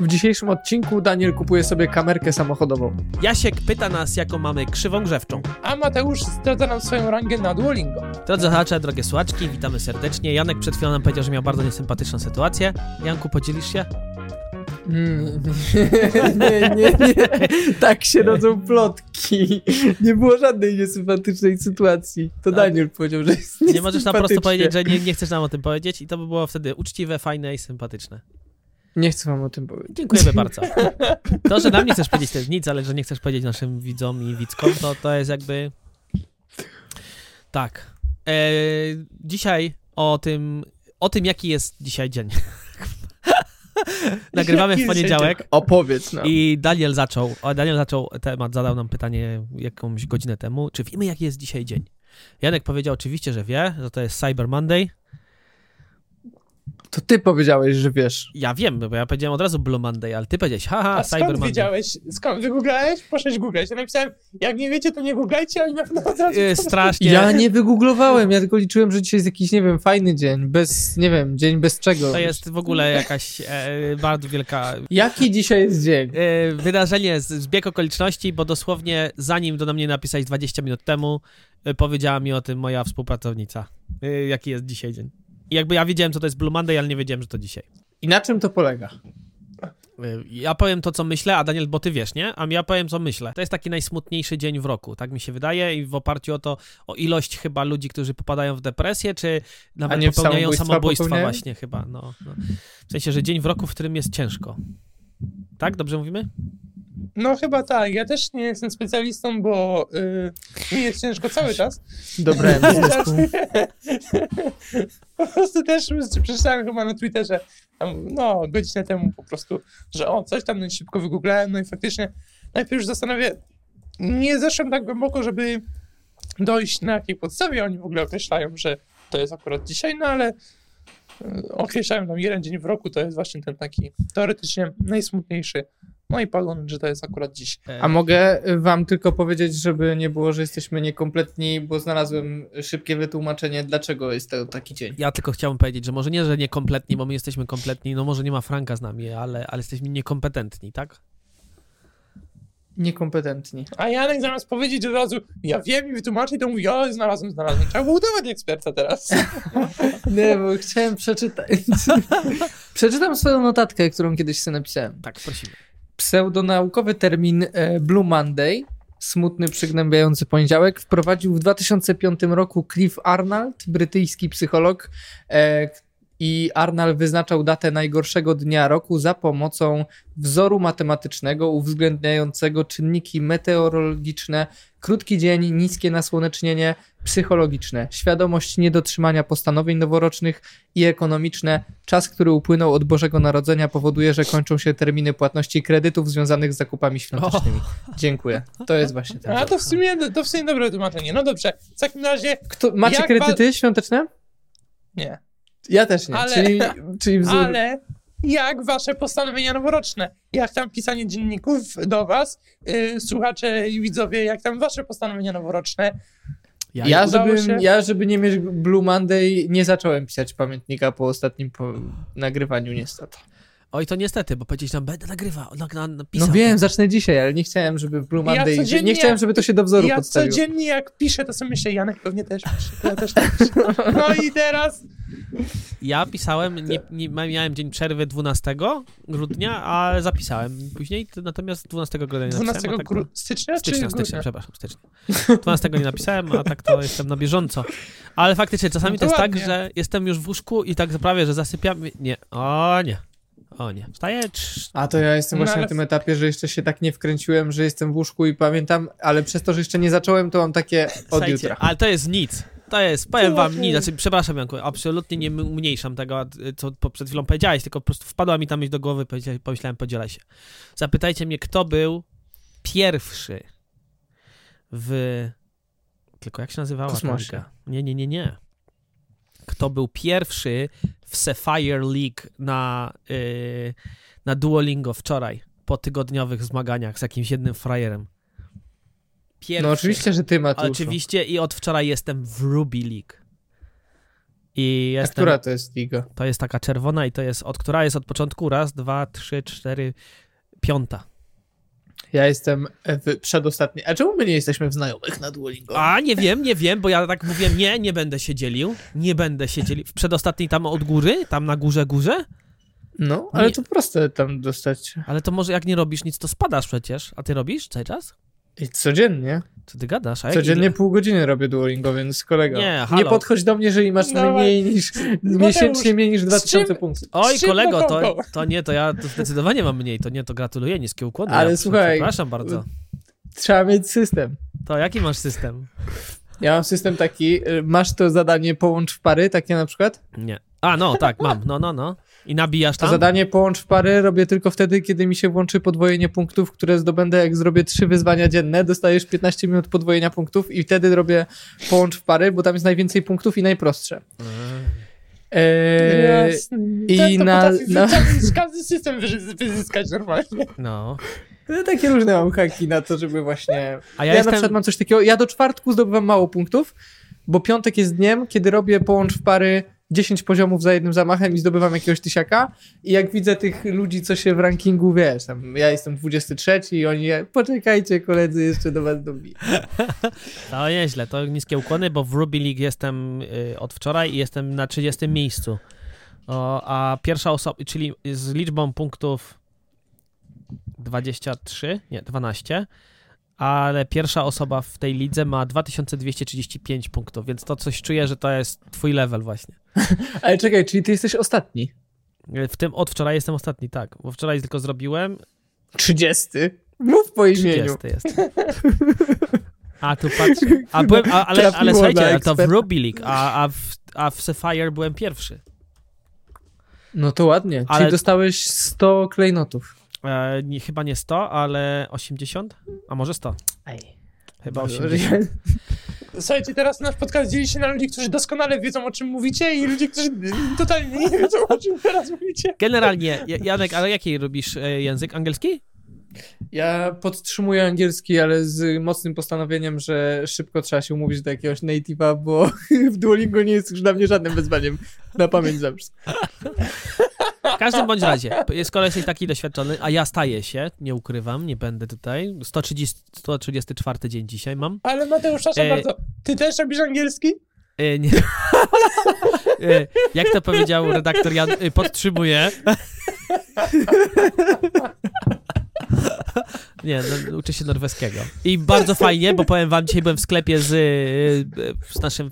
W dzisiejszym odcinku Daniel kupuje sobie kamerkę samochodową. Jasiek pyta nas, jaką mamy krzywą grzewczą. A Mateusz zdradza nam swoją rangę na Duolingo. Drodzy słuchacze, drogie słuchaczki, witamy serdecznie. Janek przed chwilą nam powiedział, że miał bardzo niesympatyczną sytuację. Janku, podzielisz się? Mm, nie, nie, nie. Tak się rodzą plotki. Nie było żadnej niesympatycznej sytuacji. To Tak. Daniel powiedział, że jest Nie możesz nam prosto powiedzieć, że nie, nie chcesz nam o tym powiedzieć i to by było wtedy uczciwe, fajne i sympatyczne. Nie chcę wam o tym powiedzieć. Dziękujemy bardzo. To, że nam nie chcesz powiedzieć, to jest nic, ale że nie chcesz powiedzieć naszym widzom i widzkom, to, to jest jakby... Tak. E, dzisiaj o tym, o tym, jaki jest dzisiaj dzień. Nagrywamy w poniedziałek. Opowiedz nam. I Daniel zaczął, o, Daniel zaczął temat, zadał nam pytanie jakąś godzinę temu, czy wiemy jaki jest dzisiaj dzień? Janek powiedział oczywiście, że wie, że to jest Cyber Monday. To ty powiedziałeś, że wiesz. Ja wiem, bo ja powiedziałem od razu Blue Monday, ale ty powiedziałeś, haha, A Cyber skąd Monday. wiedziałeś? Skąd wygooglałeś? Poszedłeś googlać. Ja napisałem, jak nie wiecie, to nie googlajcie, a oni na pewno od razu... Yy, strasznie. Ja nie wygooglowałem, ja tylko liczyłem, że dzisiaj jest jakiś, nie wiem, fajny dzień, bez, nie wiem, dzień bez czego. To jest w ogóle jakaś e, bardzo wielka Jaki dzisiaj jest dzień? e, wydarzenie, z- zbieg okoliczności, bo dosłownie zanim do mnie napisałeś 20 minut temu, e, powiedziała mi o tym moja współpracownica, e, jaki jest dzisiaj dzień. I jakby ja wiedziałem, co to jest Blue Monday, ale nie wiedziałem, że to dzisiaj. I na czym to polega? Y, Ja powiem to, co myślę, a Daniel, bo ty wiesz, nie? A ja powiem, co myślę. To jest taki najsmutniejszy dzień w roku, tak mi się wydaje i w oparciu o to, o ilość chyba ludzi, którzy popadają w depresję, czy nawet popełniają samobójstwa samobójstwa popełniają? właśnie chyba, no, no. W sensie, że dzień w roku, w którym jest ciężko. Tak? Dobrze mówimy? No chyba tak. Ja też nie jestem specjalistą, bo yy, mi jest ciężko cały czas. Zespół. po prostu też przeczytałem chyba na Twitterze, tam, no, godzinę temu po prostu, że o, coś tam no szybko wygooglałem, no i faktycznie najpierw już zastanawiam, nie zeszłem tak głęboko, żeby dojść na jakiej podstawie oni w ogóle określają, że to jest akurat dzisiaj, no ale y, określają tam jeden dzień w roku, to jest właśnie ten taki teoretycznie najsmutniejszy. No i padło, że to jest akurat dziś. E, A mogę wam tylko powiedzieć, żeby nie było, że jesteśmy niekompletni, bo znalazłem szybkie wytłumaczenie, dlaczego jest to taki dzień. Ja tylko chciałbym powiedzieć, że może nie, że niekompletni, bo my jesteśmy kompletni, no może nie ma Franka z nami, ale, ale jesteśmy niekompetentni, tak? Niekompetentni. A Janek zamiast powiedzieć od razu, ja wiem i wytłumaczyć, to mówi, o, znalazłem, znalazłem. Trzeba było udawać eksperta teraz. Nie, bo chciałem przeczytać. Przeczytam swoją notatkę, którą kiedyś sobie napisałem. Tak, prosimy. Pseudonaukowy termin e, Blue Monday, smutny, przygnębiający poniedziałek, wprowadził w 2005 roku Cliff Arnold, brytyjski psycholog. I Arnold wyznaczał datę najgorszego dnia roku za pomocą wzoru matematycznego uwzględniającego czynniki meteorologiczne, krótki dzień, niskie nasłonecznienie, psychologiczne, świadomość niedotrzymania postanowień noworocznych i ekonomiczne. Czas, który upłynął od Bożego Narodzenia powoduje, że kończą się terminy płatności kredytów związanych z zakupami świątecznymi. Dziękuję. To jest właśnie ten. A to w sumie, to w sumie dobre tłumaczenie. No dobrze, w takim razie Kto, macie kredyty świąteczne? nie. Ja też nie. Ale- Czyli, czyli wzór. Ale jak wasze postanowienia noworoczne? Jak tam pisanie dzienników do was, yy, słuchacze i widzowie, jak tam wasze postanowienia noworoczne? Ja, Ja udało żeby, się? ja, żeby nie mieć Blue Monday, nie zacząłem pisać pamiętnika po ostatnim po nagrywaniu, niestety. Oj, to niestety, bo powiedzieć nam, będę nagrywał, nag, na, No wiem, zacznę dzisiaj, ale nie chciałem, żeby w Blue Ja Monday. codziennie- nie chciałem, żeby to się do wzoru ja podstawiło. codziennie jak piszę, to sobie myślę, Janek pewnie też pisze. Ja też tak piszę. No i teraz Ja pisałem, nie, nie, miałem dzień przerwy 12 grudnia, ale zapisałem później, to natomiast 12 grudnia nie 12 napisałem. a tak, gru- stycznia, Stycznia, stycznia, przepraszam, stycznia. 12 nie napisałem, a tak to jestem na bieżąco. Ale faktycznie czasami No to to jest ładnie. tak, że jestem już w łóżku i tak prawie, że zasypiam. Nie, o nie, o nie. Wstaję, A to ja jestem No właśnie ale- na tym etapie, że jeszcze się tak nie wkręciłem, że jestem w łóżku i pamiętam, ale przez to, że jeszcze nie zacząłem, to mam takie od Słuchajcie, jutra. Ale to jest nic. To jest, powiem wam, nic. Znaczy, przepraszam, Janku, absolutnie nie umniejszam tego, co przed chwilą powiedziałeś, tylko po prostu wpadła mi ta myśl do głowy, pomyślałem, podzielę się. Zapytajcie mnie, kto był pierwszy w... Tylko jak się nazywała? ta Kosmosie. Nie, nie, nie, nie. Kto był pierwszy w Sapphire League na, yy, na Duolingo wczoraj, po tygodniowych zmaganiach z jakimś jednym frajerem? Pierwszy. No oczywiście, że ty, Matuszu. Oczywiście i od wczoraj jestem w Ruby League. I A jestem, która to jest liga? to jest taka czerwona i to jest, od która jest od początku raz, dwa, trzy, cztery, piąta. Ja jestem w przedostatniej. A czemu my nie jesteśmy w znajomych na Duolingo? A, nie wiem, nie wiem, bo ja tak mówiłem, nie, nie będę się dzielił, nie będę się dzielił. W przedostatniej tam od góry, tam na górze, górze? No, ale Nie. to proste tam dostać. Ale to może jak nie robisz nic, to spadasz przecież. A ty robisz cały czas? I codziennie. Co ty gadasz? A Codziennie ile? pół godziny robię Duolingo, więc kolego. Nie, halo. podchodź do mnie, jeżeli masz Dawaj. mniej niż miesięcznie mniej niż z 2000 czym- punktów. Oj, kolego, to, to nie, to ja to zdecydowanie mam mniej, to nie, to gratuluję, niskie ukłony. Ale ja, słuchaj, Przepraszam bardzo. Trzeba mieć system. To jaki masz system? Ja mam system taki, y, masz to zadanie połącz w pary, takie na przykład. Nie. A, no, tak, mam, no, no, no. I nabijasz To tam? zadanie połącz w pary robię tylko wtedy, kiedy mi się włączy podwojenie punktów, które zdobędę, jak zrobię trzy wyzwania dzienne, dostajesz 15 minut podwojenia punktów i wtedy robię połącz w pary, bo tam jest najwięcej punktów i najprostsze. Eee, Jasne. i Ten to na- na- każdy system wyzy- wyzyskać normalnie. No. no, takie różne mam haki na to, żeby właśnie... A Ja, ja, na przykład jestem... mam coś takiego, ja do czwartku zdobywam mało punktów, bo piątek jest dniem, kiedy robię połącz w pary 10 poziomów za jednym zamachem i zdobywam jakiegoś tysiaka i jak widzę tych ludzi, co się w rankingu, wiesz, tam ja jestem 23 i oni, poczekajcie koledzy, jeszcze do was dobiję. To nieźle, to niskie ukłony, bo w Ruby League jestem y, od wczoraj i jestem na 30 miejscu. O, a pierwsza osoba, czyli z liczbą punktów 23, nie, 12, ale pierwsza osoba w tej lidze ma 2235 punktów, więc to coś czuję, że to jest twój level właśnie. Ale czekaj, czyli ty jesteś ostatni? W tym od wczoraj jestem ostatni, tak, bo wczoraj tylko zrobiłem 30? Mów po imieniu. 30 jest. A tu patrz. A byłem, a, ale, ale słuchajcie, to w. Ruby League, a, a, w, a w Sapphire byłem pierwszy. No to ładnie, Ale- czyli dostałeś 100 klejnotów. E, nie, chyba nie 100, ale 80? A może 100? Chyba 80. Słuchajcie, teraz nasz podcast dzieli się na ludzi, którzy doskonale wiedzą, o czym mówicie i ludzi, którzy totalnie nie wiedzą, o czym teraz mówicie. Generalnie, Ja- Janek, ale jaki robisz e, język? Angielski? Ja podtrzymuję angielski, ale z mocnym postanowieniem, że szybko trzeba się umówić do jakiegoś native'a, bo w Duolingo nie jest już dla mnie żadnym wyzwaniem na pamięć za wszystko. W każdym bądź razie, jest koleś jest taki doświadczony, a ja staję się, nie ukrywam, nie będę tutaj. 130, 134 dzień dzisiaj mam. Ale Mateusz, przepraszam E, bardzo, ty też robisz angielski? E, nie. E, Jak to powiedział redaktor Jan, e, podtrzymuję. Nie, no, uczę się norweskiego. I bardzo fajnie, bo powiem wam, dzisiaj byłem w sklepie z, e, z naszym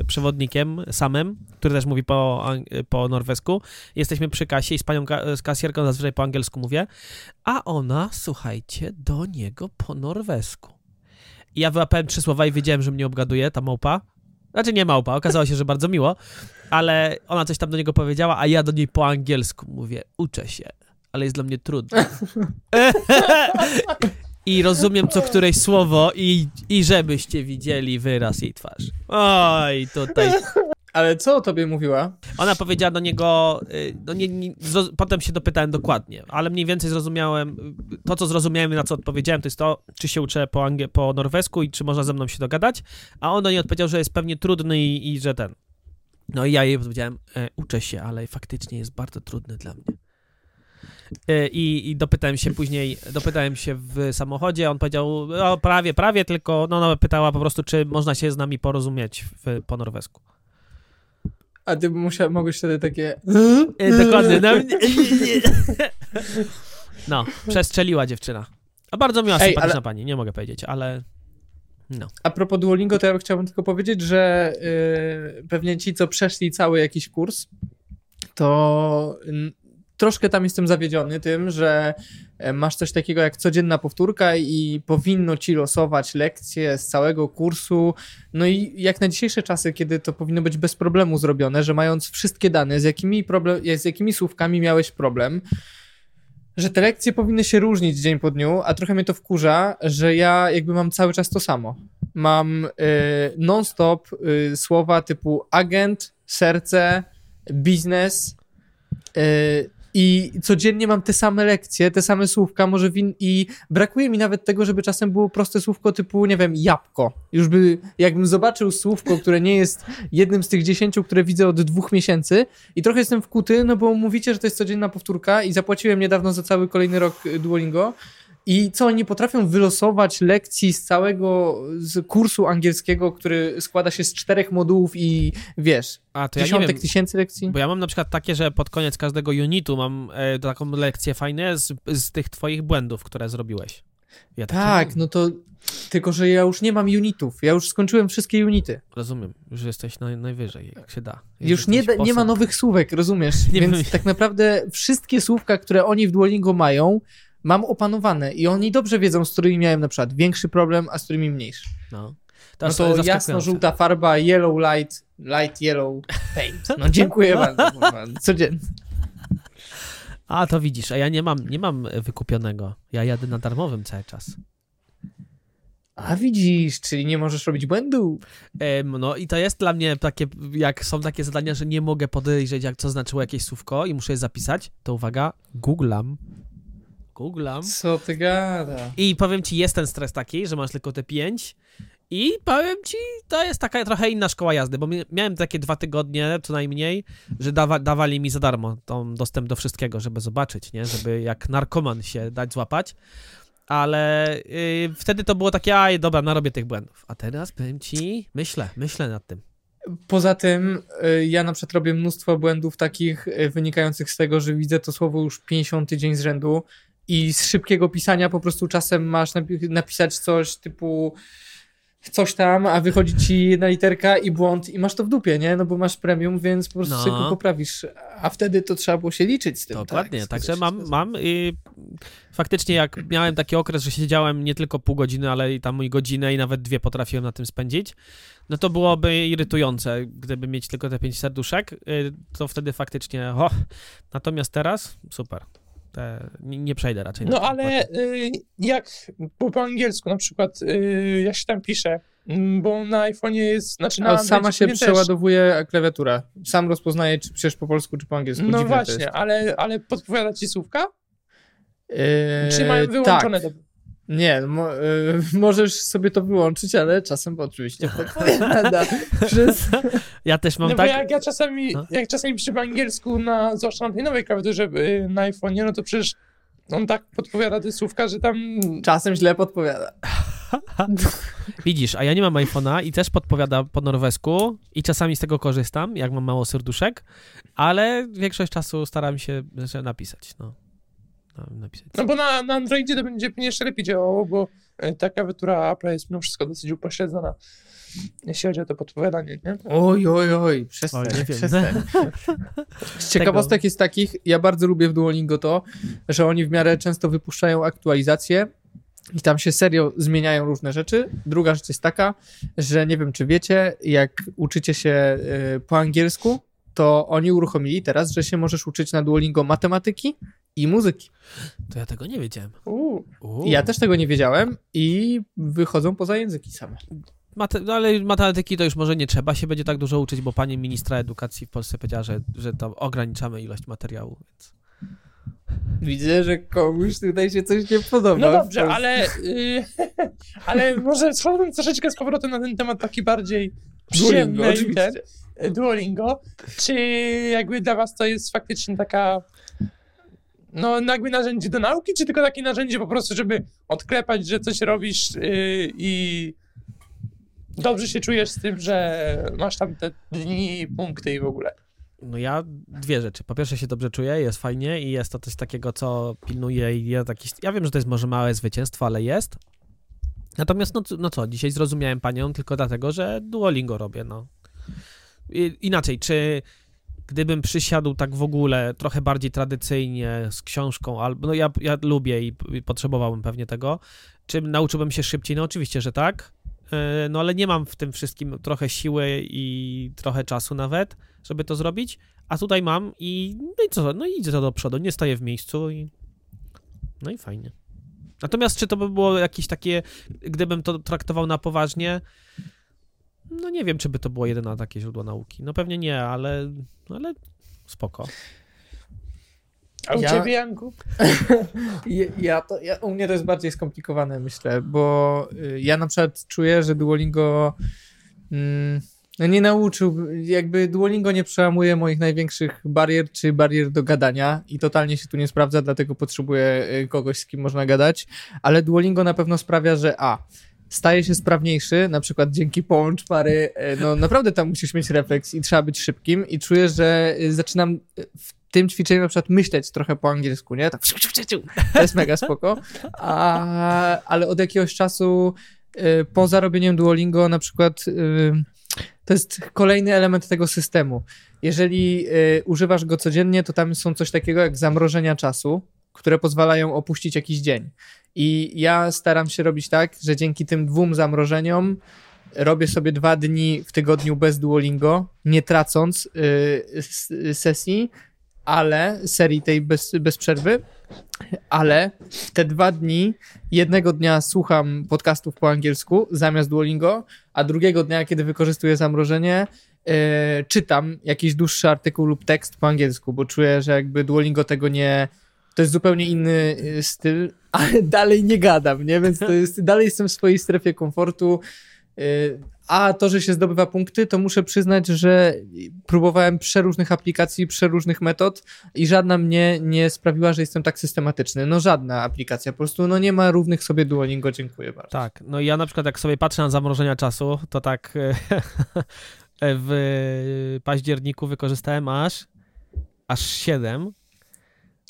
e, przewodnikiem, Samem, który też mówi po, po norwesku. Jesteśmy przy kasie i z panią z kasjerką zazwyczaj po angielsku mówię, a ona, słuchajcie, do niego po norwesku. I ja wyłapałem trzy słowa i wiedziałem, że mnie obgaduje ta małpa. Znaczy nie małpa, okazało się, że bardzo miło, ale ona coś tam do niego powiedziała, a ja do niej po angielsku mówię, uczę się, ale jest dla mnie trudne. I rozumiem co któreś słowo i, i żebyście widzieli wyraz jej twarzy. Oj, tutaj. Ale co o tobie mówiła? Ona powiedziała do niego, y, no nie, nie, zroz- potem się dopytałem dokładnie, ale mniej więcej zrozumiałem, to co zrozumiałem i na co odpowiedziałem, to jest to, czy się uczę po, angie- po norwesku i czy można ze mną się dogadać, a on do niej odpowiedział, że jest pewnie trudny i, i że ten. No i ja jej odpowiedziałem, e, uczę się, ale faktycznie jest bardzo trudny dla mnie. E, I, I dopytałem się później, dopytałem się w samochodzie, on powiedział, no prawie, prawie, tylko no, ona pytała po prostu, czy można się z nami porozumieć w, po norwesku. A ty musiał, mogłeś wtedy takie... E, dokładnie. No, no, przestrzeliła dziewczyna. A bardzo miła, Ej, sympatyczna ale- pani, nie mogę powiedzieć, ale no. A propos Duolingo, to ja chciałbym tylko powiedzieć, że yy, pewnie ci, co przeszli cały jakiś kurs, to troszkę tam jestem zawiedziony tym, że e, masz coś takiego jak codzienna powtórka i powinno ci losować lekcje z całego kursu. No i jak na dzisiejsze czasy, kiedy to powinno być bez problemu zrobione, że mając wszystkie dane, z jakimi, problem, z jakimi słówkami miałeś problem, że te lekcje powinny się różnić dzień po dniu, a trochę mnie to wkurza, że ja jakby mam cały czas to samo. Mam y, non-stop y, słowa typu agent, serce, biznes, I codziennie mam te same lekcje, te same słówka, może win i brakuje mi nawet tego, żeby czasem było proste słówko typu, nie wiem, jabłko. Już by, jakbym zobaczył słówko, które nie jest jednym z tych dziesięciu, które widzę od dwóch miesięcy i trochę jestem wkuty, no bo mówicie, że to jest codzienna powtórka i zapłaciłem niedawno za cały kolejny rok y, Duolingo i co, oni potrafią wylosować lekcji z całego z kursu angielskiego, który składa się z czterech modułów i wiesz, A to ja nie dziesiątek wiem, tysięcy lekcji? bo ja mam na przykład takie, że pod koniec każdego unitu mam e, taką lekcję fajne z, z tych twoich błędów, które zrobiłeś. Ja Tak, mam. no to tylko, że ja już nie mam unitów. Ja już skończyłem wszystkie unity. Rozumiem, już jesteś naj, najwyżej, jak się da. Już nie, da, nie ma nowych słówek, rozumiesz? Nie Więc wiem. tak naprawdę wszystkie słówka, które oni w Duolingo mają, mam opanowane i oni dobrze wiedzą, z którymi miałem na przykład większy problem, a z którymi mniejszy. No, No jest to zaskakujące. jasno-żółta farba, yellow light, light yellow paint. No dziękuję bardzo. Codziennie. A, to widzisz, a ja nie mam, nie mam wykupionego. Ja jadę na darmowym cały czas. A widzisz, czyli nie możesz robić błędu. Em, no i to jest dla mnie takie, jak są takie zadania, że nie mogę podejrzeć, jak co znaczyło jakieś słówko i muszę je zapisać, to uwaga, googlam. Googlam. Co ty gada? I powiem ci, jest ten stres taki, że masz tylko te pięć. I powiem ci, to jest taka trochę inna szkoła jazdy, bo mi- miałem takie dwa tygodnie co najmniej, że dawa, dawali mi za darmo tą dostęp do wszystkiego, żeby zobaczyć, nie? Żeby jak narkoman się dać złapać. Ale yy, wtedy to było takie, aj, dobra, narobię tych błędów. A teraz powiem ci, myślę, myślę nad tym. Poza tym, y, ja na przykład robię mnóstwo błędów takich y, wynikających z tego, że widzę to słowo już 50 dzień z rzędu i z szybkiego pisania po prostu czasem masz napi- napisać coś typu coś tam, a wychodzi ci jedna literka i błąd i masz to w dupie, nie? No bo masz premium, więc po prostu No. sobie poprawisz. A wtedy to trzeba było się liczyć z tym. Dokładnie, tak? także mam, mam i faktycznie jak miałem taki okres, że siedziałem nie tylko pół godziny, ale i tam i godzinę i nawet dwie potrafiłem na tym spędzić, no to byłoby irytujące, gdyby mieć tylko te pięć serduszek, y, to wtedy faktycznie, o, natomiast teraz super. Te, nie, nie przejdę raczej. na No ale y, jak po, po angielsku na przykład, y, jak się tam pisze, mm, bo na iPhone'ie jest, znaczy na A sama Androidzie się przeładowuje klawiatura. Sam rozpoznaje, czy piszesz po polsku, czy po angielsku. Też. No Dziwne właśnie, ale, ale podpowiada ci słówka? Eee, Czy mają wyłączone? Tak. to- Nie, mo, y, możesz sobie to wyłączyć, ale czasem oczywiście podpowiada. Przez... Ja też mam No tak, bo jak ja czasami, No. jak czasami piszę po angielsku, na, zwłaszcza na tej nowej klawiaturze y, na iPhone'ie, no to przecież on tak podpowiada te słówka, że tam... Czasem źle podpowiada. widzisz, a ja nie mam iPhone'a i też podpowiada po norwesku i czasami z tego korzystam, jak mam mało serduszek, ale większość czasu staram się napisać, no. No, napisać. No bo na, na Androidzie to będzie jeszcze lepiej działało, bo y, ta klawiatura Apple jest mimo wszystko dosyć upośledzona, jeśli chodzi o to podpowiadanie, nie? Oj, oj, oj, przestań, Oj, nie przestań. Z ciekawostek jest takich, ja bardzo lubię w Duolingo to, że oni w miarę często wypuszczają aktualizacje i tam się serio zmieniają różne rzeczy. Druga rzecz jest taka, że nie wiem, czy wiecie, jak uczycie się y, po angielsku, to oni uruchomili teraz, że się możesz uczyć na Duolingo matematyki i muzyki. To ja tego nie wiedziałem. Uuu. I ja też tego nie wiedziałem i wychodzą poza języki same. Mate, no ale matematyki to już może nie trzeba się będzie tak dużo uczyć, bo pani ministra edukacji w Polsce powiedziała, że, że to ograniczamy ilość materiału. Więc... Widzę, że komuś tutaj się coś nie podoba. No dobrze, ale, y, ale może schodząc troszeczkę z powrotem na ten temat taki bardziej Duolingo, przyjemny, oczywiście. ten, y, Duolingo, czy jakby dla was to jest faktycznie taka no jakby narzędzie do nauki, czy tylko takie narzędzie po prostu, żeby odklepać, że coś robisz y, i dobrze się czujesz z tym, że masz tam te dni, punkty i w ogóle. No ja dwie rzeczy. Po pierwsze się dobrze czuję, jest fajnie i jest to coś takiego, co pilnuje i ja taki, ja wiem, że to jest może małe zwycięstwo, ale jest. Natomiast no, no co, dzisiaj zrozumiałem panią tylko dlatego, że Duolingo robię, no. I, inaczej, czy gdybym przysiadł tak w ogóle trochę bardziej tradycyjnie z książką, albo no ja, ja lubię i, i potrzebowałbym pewnie tego, czy nauczyłbym się szybciej? No oczywiście, że tak. Yy, No ale nie mam w tym wszystkim trochę siły i trochę czasu nawet, żeby to zrobić, a tutaj mam i no i co, no i idzie to do przodu, nie stoję w miejscu i no i fajnie. Natomiast czy to by było jakieś takie, gdybym to traktował na poważnie, no nie wiem, czy by to było jedyne takie źródło nauki. No pewnie nie, ale, ale spoko. A u Ja- ciebie, Janku? Ja, ja to, ja, u mnie to jest bardziej skomplikowane, myślę, bo y, ja na przykład czuję, że Duolingo mm, no nie nauczył, jakby Duolingo nie przełamuje moich największych barier, czy barier do gadania i totalnie się tu nie sprawdza, dlatego potrzebuję y, kogoś, z kim można gadać, ale Duolingo na pewno sprawia, że a, staje się sprawniejszy, na przykład dzięki połącz pary, y, no naprawdę tam musisz mieć refleks i trzeba być szybkim i czuję, że y, zaczynam y, w tym ćwiczeniu na przykład myśleć trochę po angielsku, nie? Tak, to jest mega spoko. A, ale od jakiegoś czasu po zarobieniem Duolingo na przykład to jest kolejny element tego systemu. Jeżeli używasz go codziennie, to tam są coś takiego jak zamrożenia czasu, które pozwalają opuścić jakiś dzień. I ja staram się robić tak, że dzięki tym dwóm zamrożeniom robię sobie dwa dni w tygodniu bez Duolingo, nie tracąc y, s- sesji, ale serii tej bez, bez przerwy, ale te dwa dni jednego dnia słucham podcastów po angielsku zamiast Duolingo, a drugiego dnia, kiedy wykorzystuję zamrożenie, e, czytam jakiś dłuższy artykuł lub tekst po angielsku, bo czuję, że jakby Duolingo tego nie... To jest zupełnie inny e, styl, ale dalej nie gadam, nie? Więc to jest, dalej jestem w swojej strefie komfortu. e, A to, że się zdobywa punkty, to muszę przyznać, że próbowałem przeróżnych aplikacji, przeróżnych metod i żadna mnie nie sprawiła, że jestem tak systematyczny. No żadna aplikacja, po prostu no nie ma równych sobie Duolingo, dziękuję bardzo. Tak, no ja na przykład jak sobie patrzę na zamrożenia czasu, to tak e, w październiku wykorzystałem aż aż 7.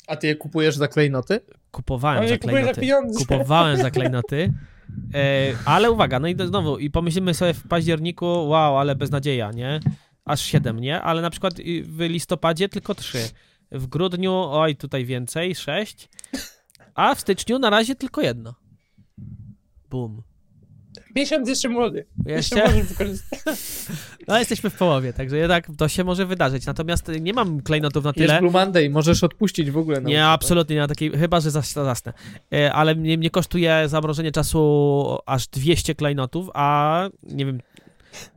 A ty je kupujesz za klejnoty? Kupowałem za za klejnoty. pieniądze. Kupowałem za klejnoty. E, ale uwaga, no i do- znowu, i pomyślimy sobie w październiku, wow, ale beznadzieja, nie? Aż 7, nie? Ale na przykład w listopadzie tylko 3. W grudniu, oj, tutaj więcej, 6. A w styczniu na razie tylko jedno. Bum. Miesiąc jeszcze młody. Jeszcze Jeszcze? możesz wykorzystać. No jesteśmy w połowie, także jednak to się może wydarzyć. Natomiast nie mam klejnotów na Jest tyle. Blue Monday, możesz odpuścić w ogóle. Nie, przykład. absolutnie nie na takiej, chyba że zas- zasnę. E, Ale mnie, mnie kosztuje zamrożenie czasu aż 200 klejnotów, a nie wiem,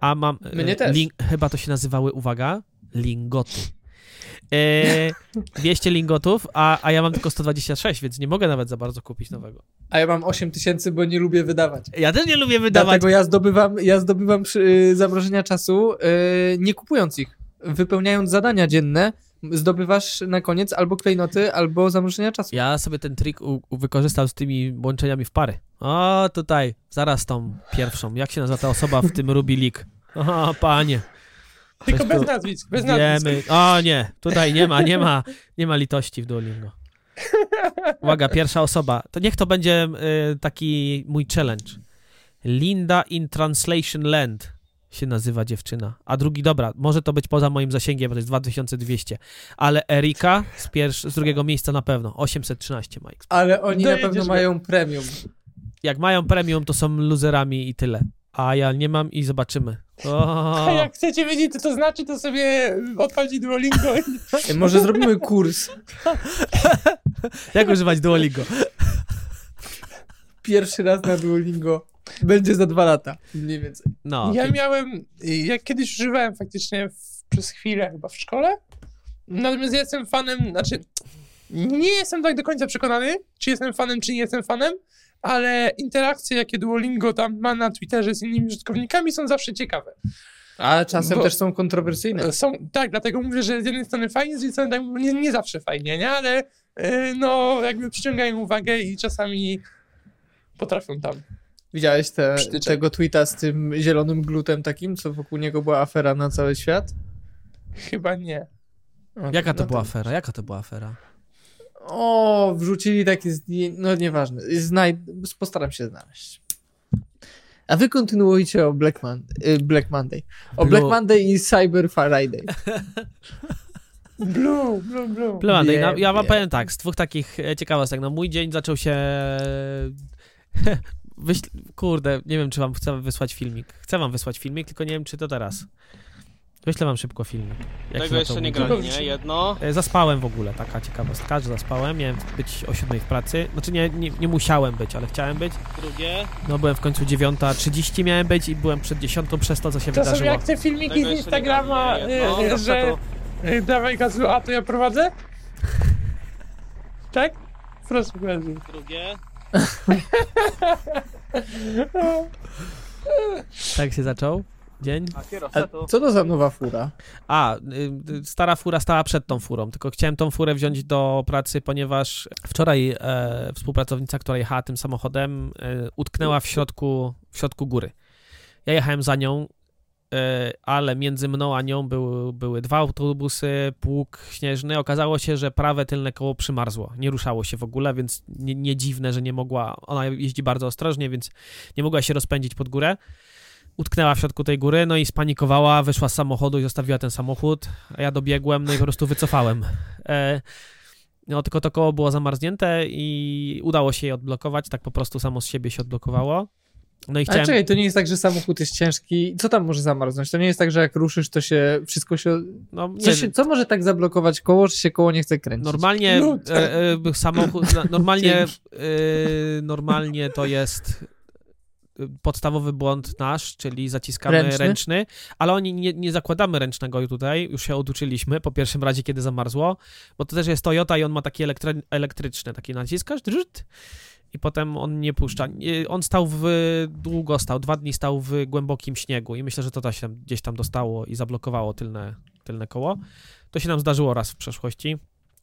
a mam... e, Mnie też. chyba to się nazywały, uwaga, lingoty. E, 200 lingotów, a, a ja mam tylko 126, więc nie mogę nawet za bardzo kupić nowego. A ja mam 8 tysięcy, bo nie lubię wydawać. Ja też nie lubię wydawać. Dlatego ja zdobywam, ja zdobywam przy, y, zamrożenia czasu, y, nie kupując ich. Wypełniając zadania dzienne, zdobywasz na koniec albo klejnoty, albo zamrożenia czasu. Ja sobie ten trik u, u, wykorzystał z tymi łączeniami w pary. O, tutaj, zaraz tą pierwszą. Jak się nazywa ta osoba w tym Ruby League? O, panie. Tylko bez nazwisk, bez nazwisk. Wiemy. O nie, tutaj nie ma, nie ma, nie ma litości w Duolingo. Uwaga, pierwsza osoba. To niech to będzie y, taki mój challenge. Linda in Translation Land się nazywa dziewczyna. A drugi, dobra, może to być poza moim zasięgiem, bo to jest 2200. Ale Erika z, pierwsz, z drugiego miejsca na pewno. 813 ma XP. Ale oni na pewno go. mają premium. Jak mają premium, to są luzerami i tyle. A ja nie mam i zobaczymy. A jak chcecie wiedzieć, co to znaczy, to sobie odpalcie Duolingo i Może zrobimy kurs. jak używać Duolingo? Pierwszy raz na Duolingo. Będzie za dwa lata. Mniej więcej. No, ja ty- miałem, ja kiedyś używałem faktycznie w, przez chwilę chyba w szkole, natomiast ja jestem fanem, znaczy nie jestem tak do końca przekonany, czy jestem fanem, czy nie jestem fanem, ale interakcje, jakie Duolingo tam ma na Twitterze z innymi użytkownikami są zawsze ciekawe. A czasem Bo- też są kontrowersyjne. Są, tak, dlatego mówię, że z jednej strony fajnie, z drugiej strony tak, nie, nie zawsze fajnie, nie? Ale yy, no jakby przyciągają uwagę i czasami potrafią tam. Widziałeś te, tego tweeta z tym zielonym glutem takim, co wokół niego była afera na cały świat? Chyba nie. Jaka to no była afera? Jaka to była afera? O, wrzucili takie zdjęcie, no nieważne, Znaj... postaram się znaleźć. A wy kontynuujcie o Black, Mon- y, Black Monday. O Blue- Black Monday i Cyber Friday. Blue, blue, blue. Plewany, Wiem, no, ja wam wiem. powiem tak, z dwóch takich e, ciekawostek. No mój dzień zaczął się... Wyśl... Kurde, nie wiem, czy wam chcę wysłać filmik. Chcę wam wysłać filmik, tylko nie wiem, czy to teraz. Wyślę wam szybko filmik. jak się Tego jeszcze to nie grali, nie? Jedno. E, Zaspałem w ogóle, taka ciekawostka, że zaspałem. Miałem być o siódmej w pracy. Znaczy nie, nie, nie musiałem być, ale chciałem być. Drugie. No byłem w końcu 9.30 miałem być i byłem przed 10 przez to, co się To są wydarzyło. jak te filmiki Tego z nie Instagrama, grali, nie? Y, y, Zawsze że to- y, dawaj gazu, a to ja prowadzę? Tak? Proszę bardzo. Drugie. tak się zaczął dzień. A co to za nowa fura? A, y, y, stara fura stała przed tą furą, tylko chciałem tą furę wziąć do pracy, ponieważ wczoraj e, współpracownica, która jechała tym samochodem, e, utknęła w środku, w środku góry. Ja jechałem za nią, e, ale między mną a nią był, były dwa autobusy, pług śnieżny. Okazało się, że prawe tylne koło przymarzło. Nie ruszało się w ogóle, więc nie, nie dziwne, że nie mogła. Ona jeździ bardzo ostrożnie, więc nie mogła się rozpędzić pod górę. Utknęła w środku tej góry, no i spanikowała, wyszła z samochodu i zostawiła ten samochód. A ja dobiegłem, no i po prostu wycofałem. E, no tylko to koło było zamarznięte i udało się je odblokować, tak po prostu samo z siebie się odblokowało. No i Ale chciałem... czekaj, to nie jest tak, że samochód jest ciężki. Co tam może zamarznąć? To nie jest tak, że jak ruszysz, to się wszystko się... No, Co, się, co może tak zablokować koło, że się koło nie chce kręcić? Normalnie Lód. e, e, samochód, normalnie, e, normalnie to jest podstawowy błąd nasz, czyli zaciskamy Ręczny? ręczny, ale oni nie, nie zakładamy ręcznego tutaj, już się oduczyliśmy po pierwszym razie, kiedy zamarzło, bo to też jest Toyota i on ma taki elektry, elektryczny, taki naciskasz drzt, i potem on nie puszcza. On stał w, długo stał, dwa dni stał w głębokim śniegu i myślę, że to się gdzieś tam dostało i zablokowało tylne, tylne koło. To się nam zdarzyło raz w przeszłości.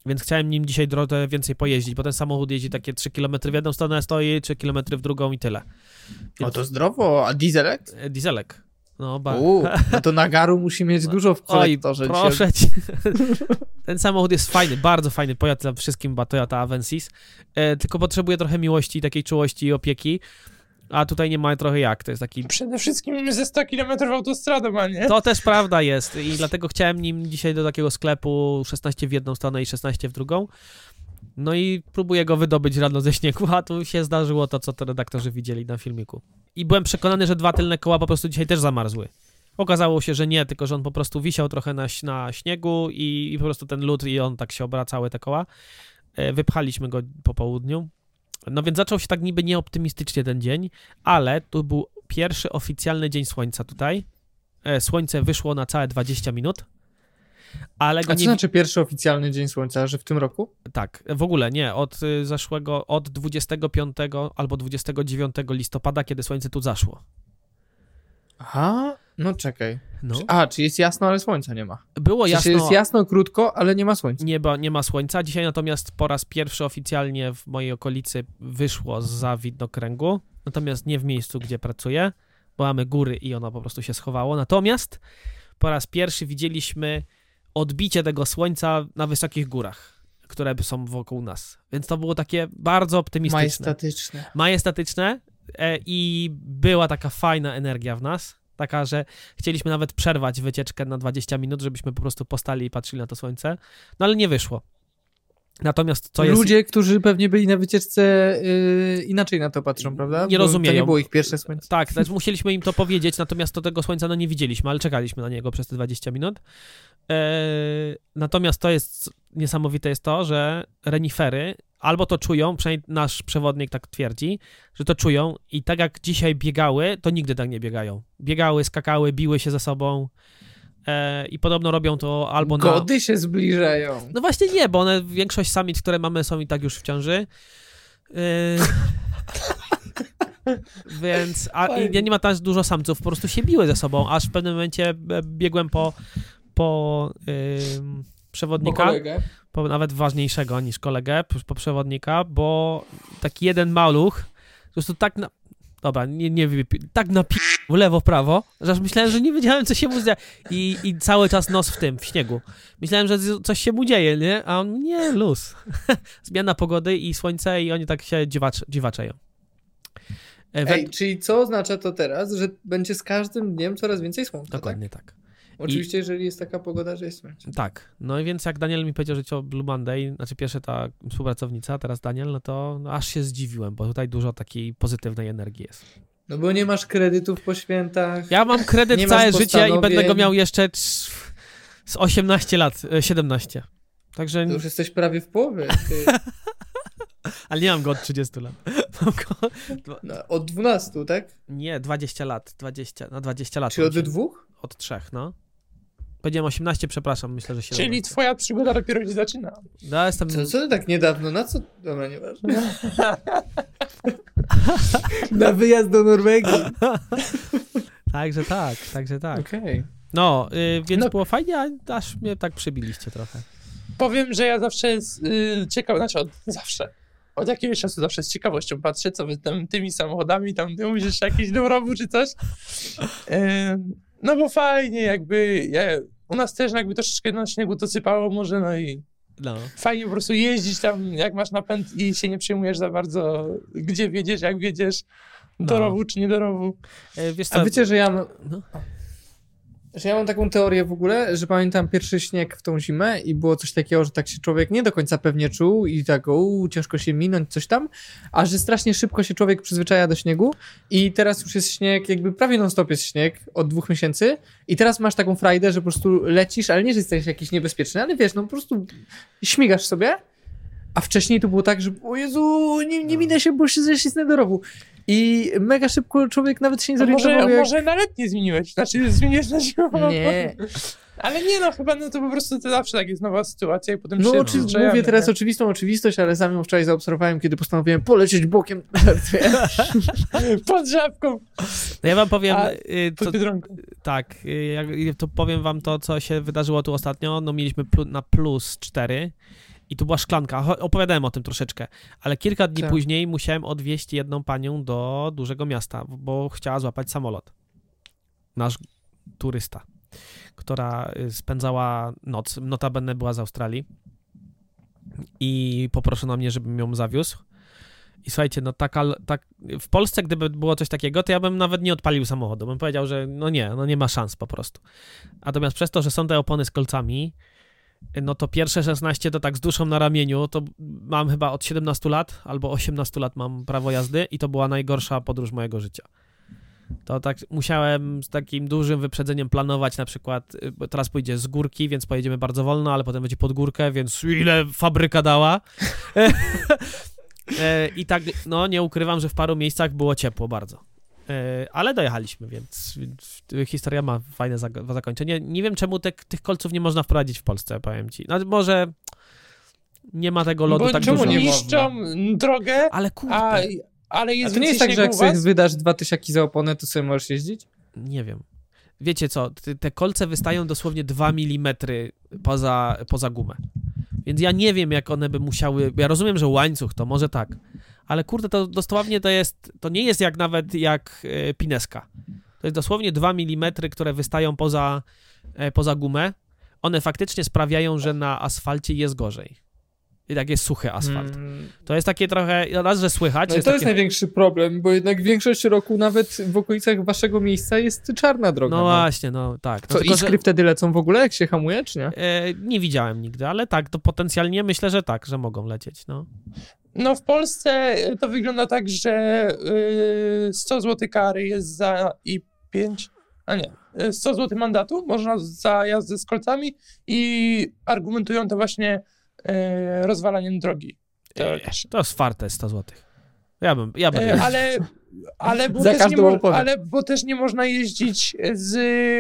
Więc chciałem nim dzisiaj drodze więcej pojeździć, bo ten samochód jeździ takie 3 km w jedną stronę, stoi 3 km w drugą i tyle. O, to zdrowo. A dieselek? Dieselek. No, ba... Uuu, no to nagaru musi mieć dużo w Oj, kolektorze. dzisiaj. proszę cię. Ten samochód jest fajny, bardzo fajny. Pojazd dla wszystkim, bo Toyota Avensis. E, tylko potrzebuje trochę miłości, takiej czułości i opieki. A tutaj nie ma trochę jak. To jest taki. Przede wszystkim ze 100 km autostradą, a nie? To też prawda jest. I dlatego chciałem nim dzisiaj do takiego sklepu 16 w jedną stronę i 16 w drugą. No i próbuję go wydobyć rano ze śniegu, a tu się zdarzyło to, co to redaktorzy widzieli na filmiku. I byłem przekonany, że dwa tylne koła po prostu dzisiaj też zamarzły. Okazało się, że nie, tylko że on po prostu wisiał trochę na, na śniegu i, i po prostu ten lód i on tak się obracały te koła. E, Wypchaliśmy go po południu. No więc zaczął się tak niby nieoptymistycznie ten dzień, ale tu był pierwszy oficjalny dzień słońca tutaj. E, Słońce wyszło na całe 20 minut. Ale go A co nie. znaczy pierwszy oficjalny dzień słońca, że w tym roku? Tak, w ogóle nie. Od y, zeszłego, od 25 albo 29 listopada, kiedy słońce tu zaszło. Aha, no czekaj. No. A, czy jest jasno, ale słońca nie ma. Było jasno. jest jasno, krótko, ale nie ma słońca. Nieba, nie ma słońca. Dzisiaj natomiast po raz pierwszy oficjalnie w mojej okolicy wyszło za widnokręgu. Natomiast nie w miejscu, gdzie pracuję, bo mamy góry i ono po prostu się schowało. Natomiast po raz pierwszy widzieliśmy odbicie tego słońca na wysokich górach, które są wokół nas. Więc to było takie bardzo optymistyczne. Majestatyczne. majestatyczne e, i była taka fajna energia w nas, taka, że chcieliśmy nawet przerwać wycieczkę na 20 minut, żebyśmy po prostu postali i patrzyli na to słońce, no ale nie wyszło. Natomiast co jest... Ludzie, którzy pewnie byli na wycieczce, yy, inaczej na to patrzą, prawda? Nie Bo rozumieją. To nie było ich pierwsze słońce. Tak, też musieliśmy im to powiedzieć, natomiast to tego słońca no nie widzieliśmy, ale czekaliśmy na niego przez te 20 minut. Eee, natomiast to jest niesamowite jest to, że renifery albo to czują, przynajmniej nasz przewodnik tak twierdzi, że to czują i tak jak dzisiaj biegały, to nigdy tak nie biegają. Biegały, skakały, biły się ze sobą eee, i podobno robią to albo na... Gody się zbliżają. No właśnie nie, bo one, większość samic, które mamy są i tak już w ciąży. Yy... Więc, a i nie, ma tam dużo samców, po prostu się biły ze sobą, aż w pewnym momencie e, biegłem po, po przewodnika, po nawet ważniejszego niż kolegę, po przewodnika, bo taki jeden maluch, po prostu tak na... Dobra, nie, nie tak na w lewo, prawo, że aż myślałem, że nie wiedziałem, co się mu dzieje. I, I cały czas nos w tym, w śniegu. Myślałem, że coś się mu dzieje, nie? A on, nie, luz. Zmiana pogody i słońce i oni tak się dziwacz, dziwaczeją. E, Ej, czyli co oznacza to teraz, że będzie z każdym dniem coraz więcej słońca, Dokładnie tak? tak? Oczywiście, jeżeli jest taka pogoda, że jest słońce. Tak. No i więc jak Daniel mi powiedział, że to Blue Monday, znaczy pierwsza ta współpracownica, teraz Daniel, no to no, aż się zdziwiłem, bo tutaj dużo takiej pozytywnej energii jest. No bo nie masz kredytów po świętach. Ja mam kredyt całe życie i będę go miał jeszcze z 18 lat, e, 17. Także, To już jesteś prawie w połowie. Ty. ale nie mam go od 30 lat. Mam go, No, od 12, tak? nie, 20 lat, 20, na 20 lat. Czy od się- dwóch? Od trzech, no. Powiedziałem 18, przepraszam, myślę, że się. Czyli twoja przygoda dopiero się zaczyna. No, jestem... Co, co ty tak niedawno? Na co? Dobra, nieważne. Na wyjazd do Norwegii. Także tak, także tak. Okej. No, y, więc No. było fajnie, a aż mnie tak przybiliście trochę. Powiem, że ja zawsze z, y, ciekaw, znaczy od, zawsze. Od jakiegoś czasu zawsze z ciekawością patrzę, co wy tam, tymi samochodami, tam ty mówisz jakiś dorobu czy coś. E, no bo fajnie, jakby ja, u nas też jakby troszeczkę na śniegu to sypało może, no i No. fajnie po prostu jeździć tam, jak masz napęd i się nie przejmujesz za bardzo, gdzie wiedziesz, jak wiedziesz, do No. rowu czy nie do rowu. E, Wiesz co, A wiecie, że ja, mam- No. Że ja mam taką teorię w ogóle, że pamiętam pierwszy śnieg w tą zimę i było coś takiego, że tak się człowiek nie do końca pewnie czuł i tak u, ciężko się minąć, coś tam, a że strasznie szybko się człowiek przyzwyczaja do śniegu. I teraz już jest śnieg, jakby prawie non-stop jest śnieg od dwóch miesięcy. I teraz masz taką frajdę, że po prostu lecisz, ale nie, że jesteś jakiś niebezpieczny, ale wiesz, no po prostu śmigasz sobie, a wcześniej to było tak, że o Jezu, nie, nie minę się, bo się ześlizgnę do rowu. I mega szybko człowiek nawet się nie To zorientował, może, jak... może na letnie zmieniłeś, znaczy zmieniłeś na zimę. Nie, Ale nie no, chyba no to po prostu to zawsze tak jest nowa sytuacja i potem No, się oczy, mówię teraz nie? oczywistą oczywistość, ale sam ją wczoraj zaobserwowałem, kiedy postanowiłem polecieć bokiem. Pod żabką, no ja wam powiem, A, y, pod biedronką. tak, y, jak, to powiem wam to, co się wydarzyło tu ostatnio, no mieliśmy plu, na plus 4 i tu była szklanka, opowiadałem o tym troszeczkę, ale kilka dni Tak. później musiałem odwieźć jedną panią do dużego miasta, bo chciała złapać samolot. Nasz turysta, która y, spędzała noc, notabene była z Australii i poproszono mnie, żebym ją zawiózł. I słuchajcie, no taka, tak, w Polsce gdyby było coś takiego, to ja bym nawet nie odpalił samochodu, bym powiedział, że no nie, no nie ma szans po prostu. Natomiast przez to, że są te opony z kolcami, no to pierwsze 16 to tak z duszą na ramieniu, to mam chyba od 17 lat albo 18 lat mam prawo jazdy i to była najgorsza podróż mojego życia. To tak musiałem z takim dużym wyprzedzeniem planować, na przykład y, teraz pójdzie z górki, więc pojedziemy bardzo wolno, ale potem będzie pod górkę, więc ile fabryka dała. E, I tak, no nie ukrywam, że w paru miejscach było ciepło bardzo. E, Ale dojechaliśmy, więc, historia ma fajne zakończenie. Nie wiem, czemu te, tych kolców nie można wprowadzić w Polsce, powiem ci. No, może nie ma tego lodu Bo tak czemu dużo. nie niszczą drogę, Ale kurde, a, ale A jest to nie jest tak, że jak sobie wydasz dwa tysiaki za oponę, to sobie możesz jeździć? nie wiem. Wiecie co, te, te kolce wystają dosłownie 2 mm poza, poza gumę. Więc ja nie wiem, jak one by musiały. Ja rozumiem, że łańcuch to może tak, ale kurde, to dosłownie to jest. To nie jest jak nawet jak e, pineska. To jest dosłownie 2 mm, które wystają poza, e, poza gumę. One faktycznie sprawiają, że na asfalcie jest gorzej. I tak jest suchy asfalt. Mm. To jest takie trochę. Raz, że słychać. No że i to jest takie, największy problem, bo jednak większość roku nawet w okolicach waszego miejsca jest czarna droga. No właśnie, no tak. No Co, tylko, że- iskry wtedy lecą w ogóle, jak się hamuje, czy nie? E, nie widziałem nigdy, ale tak, to potencjalnie myślę, że tak, że mogą lecieć, no. No w Polsce to wygląda tak, że y, 100 zł kary jest za i 5, a nie, y, 100 zł mandatu można za jazdę z kolcami i argumentują to właśnie y, rozwalaniem drogi. teoretycznie. To jest warte 100 zł. Ja bym, ja bym. E, ale, ale, bo też nie mo- ale bo też nie można jeździć z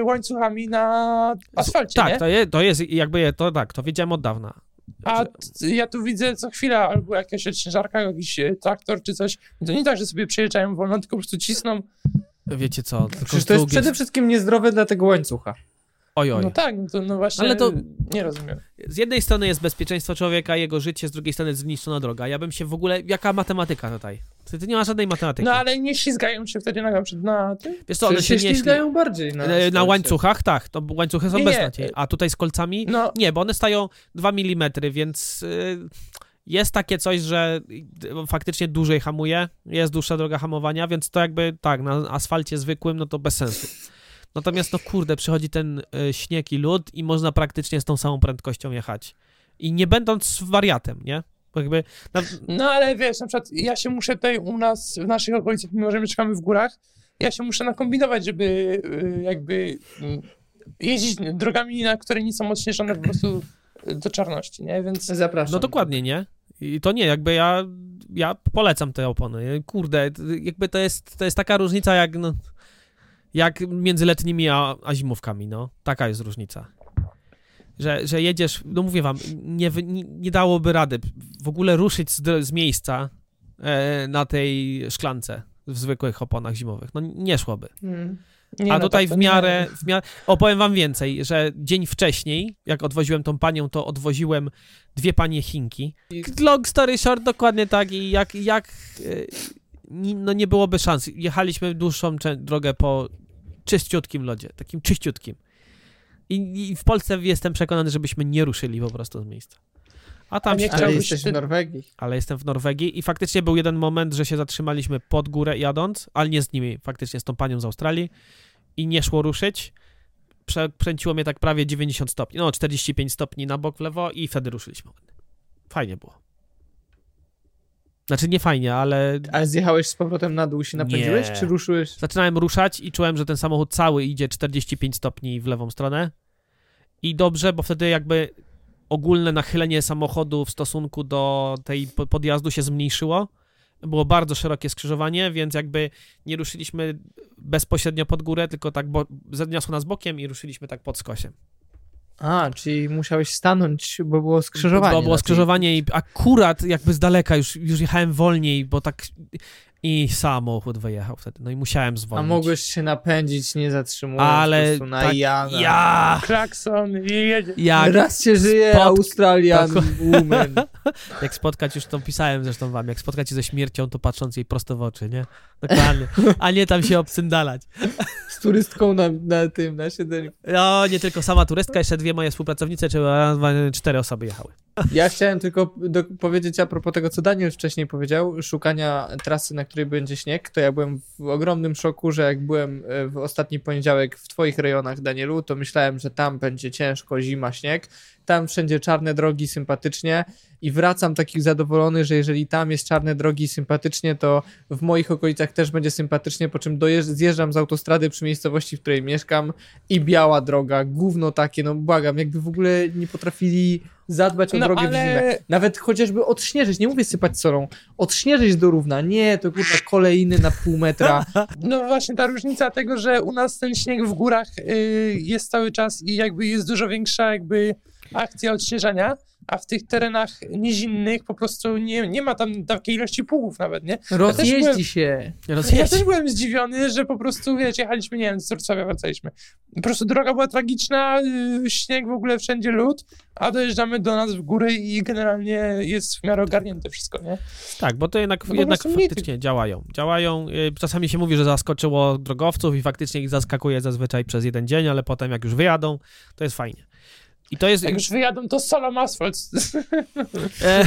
łańcuchami na asfalcie, tak, nie? to, je, to jest jakby, to tak, to wiedziałem od dawna. A t- ja tu widzę co chwila albo jakaś ciężarka, jakiś e, traktor czy coś. To nie tak, że sobie przejeżdżają wolno, tylko po prostu cisną. Wiecie co, tylko Przecież to jest drugie- przede wszystkim niezdrowe dla tego łańcucha. Oj, oj. No tak, no to no właśnie Ale to- nie rozumiem. Z jednej strony jest bezpieczeństwo człowieka, jego życie, z drugiej strony jest zniszczona droga. Ja bym się w ogóle, jaka matematyka tutaj? Ty, ty nie ma żadnej matematyki. No ale nie ślizgają się wtedy na przykład na tym? Wiesz co, one się się nie ślizgają bardziej na, Na, na łańcuchach, tak, to łańcuchy są Nie, bez nie. nadziei. A tutaj z kolcami No, Nie, bo one stają 2 mm, więc y, jest takie coś, że y, faktycznie dłużej hamuje, jest dłuższa droga hamowania, więc to jakby tak, na asfalcie zwykłym, no to bez sensu. Natomiast no kurde, przychodzi ten y, śnieg i lód i można praktycznie z tą samą prędkością jechać. I nie będąc wariatem, nie? Jakby, na, no ale wiesz, na przykład ja się muszę tutaj u nas, w naszych okolicach, mimo że mieszkamy w górach, ja się muszę nakombinować, żeby y, jakby mm, jeździć drogami, na które nie są odśnieżone po prostu y, do czarności, nie? Więc Zapraszam. no dokładnie, nie? I to nie, jakby ja, ja polecam te opony. Kurde, jakby to jest, to jest taka różnica jak, no, jak między letnimi a, a zimówkami, no. Taka jest różnica. że, że jedziesz, no mówię wam, nie, nie, nie dałoby rady w ogóle ruszyć z, z miejsca e, na tej szklance w zwykłych oponach zimowych. No nie szłoby. Mm. Nie, A no tutaj tak w miarę, w miarę. Opowiem wam więcej, że dzień wcześniej, jak odwoziłem tą panią, to odwoziłem dwie panie Chinki. Long story short, dokładnie tak i jak, jak e, no nie byłoby szans. Jechaliśmy dłuższą drogę po czyściutkim lodzie, takim czyściutkim. I, I w Polsce jestem przekonany, żebyśmy nie ruszyli po prostu z miejsca. A tam A nie Chciałbyś jesteś ty- w Norwegii. ale jestem w Norwegii i faktycznie był jeden moment, że się zatrzymaliśmy pod górę jadąc, ale nie z nimi, faktycznie z tą panią z Australii i nie szło ruszyć. Prze, pręciło mnie tak prawie 90 stopni, no 45 stopni na bok w lewo i wtedy ruszyliśmy. Fajnie było. Znaczy nie fajnie, ale Ale zjechałeś z powrotem na dół się napędziłeś, Nie. czy ruszyłeś? zaczynałem ruszać i czułem, że ten samochód cały idzie 45 stopni w lewą stronę. I dobrze, bo wtedy jakby ogólne nachylenie samochodu w stosunku do tej po- podjazdu się zmniejszyło. Było bardzo szerokie skrzyżowanie, więc jakby nie ruszyliśmy bezpośrednio pod górę, tylko tak bo zaniosło nas bokiem i ruszyliśmy tak pod skosiem. A, czyli musiałeś stanąć, bo było skrzyżowanie. Bo było skrzyżowanie i akurat jakby z daleka już, już jechałem wolniej, bo tak i samochód wyjechał wtedy. No i musiałem A zwolnić. mogłeś się napędzić, nie zatrzymując Ale po prostu na tak, Jana. ja, Klakson i jedzie. jak Raz się żyje, Australian tak. woman. Jak spotkać, już to pisałem zresztą wam, jak spotkać się ze śmiercią, to patrząc jej prosto w oczy, nie? Dokładnie. A nie tam się obcyndalać. Z turystką na, na tym, na siedzeniu. No, nie tylko sama turystka, jeszcze dwie moje współpracownice, czy raz, dwa, cztery osoby jechały. Ja chciałem tylko do, powiedzieć a propos tego, co Daniel wcześniej powiedział, szukania trasy, na której będzie śnieg, to ja byłem w ogromnym szoku, że jak byłem e, w ostatni poniedziałek w twoich rejonach, Danielu, to myślałem, że tam będzie ciężko, zima, śnieg. Tam wszędzie czarne drogi, sympatycznie i wracam taki zadowolony, że jeżeli tam jest czarne drogi sympatycznie, to w moich okolicach też będzie sympatycznie, po czym zjeżdżam z autostrady przy miejscowości, w której mieszkam i biała droga, gówno takie, no błagam, jakby w ogóle nie potrafili zadbać o No, drogę w zimę. ale Nawet chociażby odśnieżyć, nie mówię sypać solą, odśnieżyć do równa, nie, to kurwa kolejny na pół metra. No właśnie ta różnica tego, że u nas ten śnieg w górach y, jest cały czas i jakby jest dużo większa jakby akcja odśnieżania, a w tych terenach nizinnych po prostu nie, nie ma tam takiej ilości pługów nawet, nie? Rozjeździ byłem- się. Ja Rozjeźdź. też byłem zdziwiony, że po prostu, wiecie, jechaliśmy, nie wiem, z Wrocławia wracaliśmy. Po prostu droga była tragiczna, y, śnieg w ogóle wszędzie lód, a dojeżdżamy do nas w góry i generalnie jest w miarę ogarnięte wszystko, nie? Tak, bo to jednak, No jednak mniej faktycznie działają. Działają. y, Czasami się mówi, że zaskoczyło drogowców i faktycznie ich zaskakuje zazwyczaj przez jeden dzień, ale potem jak już wyjadą, to jest fajnie. I to jest. Jak już wyjadą, to solą asfalt. E,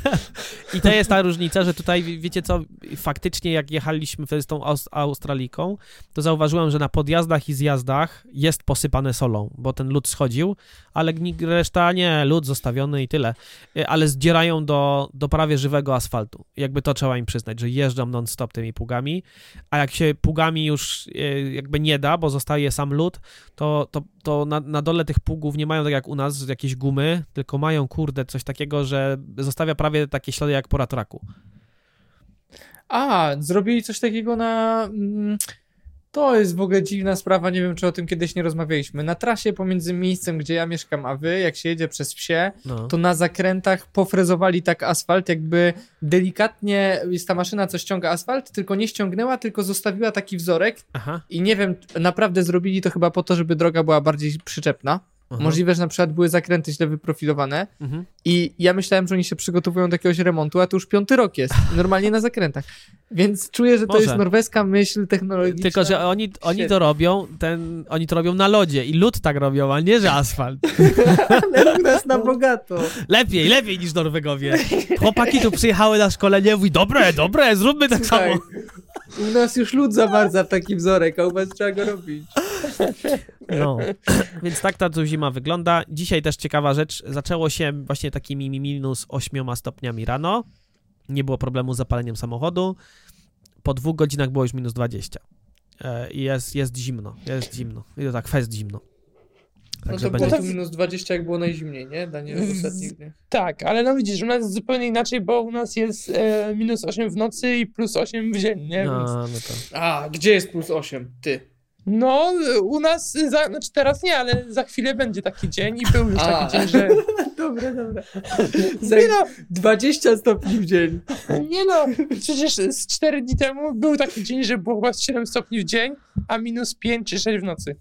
I to jest ta różnica, że tutaj, wie- wiecie co, faktycznie jak jechaliśmy z tą Aus- Australijką, to zauważyłem, że na podjazdach i zjazdach jest posypane solą, bo ten lód schodził, ale reszta nie, lód zostawiony i tyle. E, Ale zdzierają do, do prawie żywego asfaltu. Jakby to trzeba im przyznać, że jeżdżą non-stop tymi pługami, a jak się pługami już e, jakby nie da, bo zostaje sam lód, to, to, to na, na dole tych pługów nie mają tak jak u nas jakieś gumy, tylko mają kurde coś takiego, że zostawia prawie takie ślady jak po ratraku. A, zrobili coś takiego na... To jest w ogóle dziwna sprawa, nie wiem, czy o tym kiedyś nie rozmawialiśmy. Na trasie pomiędzy miejscem, gdzie ja mieszkam, a wy, jak się jedzie przez wsie, No. to na zakrętach pofrezowali tak asfalt, jakby delikatnie jest ta maszyna, co ściąga asfalt, tylko nie ściągnęła, tylko zostawiła taki wzorek Aha. i nie wiem, naprawdę zrobili to chyba po to, żeby droga była bardziej przyczepna. Aha. Możliwe, że na przykład były zakręty źle wyprofilowane Mhm. i ja myślałem, że oni się przygotowują do jakiegoś remontu, a to już piąty rok jest, normalnie na zakrętach. Więc czuję, że to Może. jest norweska myśl technologiczna. Tylko, że oni, oni to robią, ten, oni to robią na lodzie i lód tak robią, a nie, że asfalt. Ale u nas na bogato. Lepiej, lepiej niż Norwegowie. Chłopaki tu przyjechały na szkolenie, mówi, dobre, dobre, zróbmy tak Słuchaj, samo. U nas już lud zamarza w taki wzorek, a u was trzeba go robić. No, więc tak ta zima wygląda. Dzisiaj też ciekawa rzecz, zaczęło się właśnie takimi minus 8 stopniami rano. Nie było problemu z zapaleniem samochodu. Po dwóch godzinach było już minus 20. E, jest, jest zimno, jest zimno. I to tak, fest zimno. No Także to będzie... było tu minus 20, jak było najzimniej, nie? Daniel, w ostatnich dniach. Tak, ale no widzisz, u nas jest zupełnie inaczej, bo u nas jest e, minus 8 w nocy i plus 8 w dzień, nie? Więc, No, no to... A, gdzie jest plus 8? Ty. No, u nas, za, znaczy teraz nie, ale za chwilę będzie taki dzień i był już A. taki dzień, że... Dobra, dobra. Za Nie no, 20 stopni w dzień. nie no, przecież z 4 dni temu był taki dzień, że było chyba 7 stopni w dzień, a minus 5 czy 6 w nocy.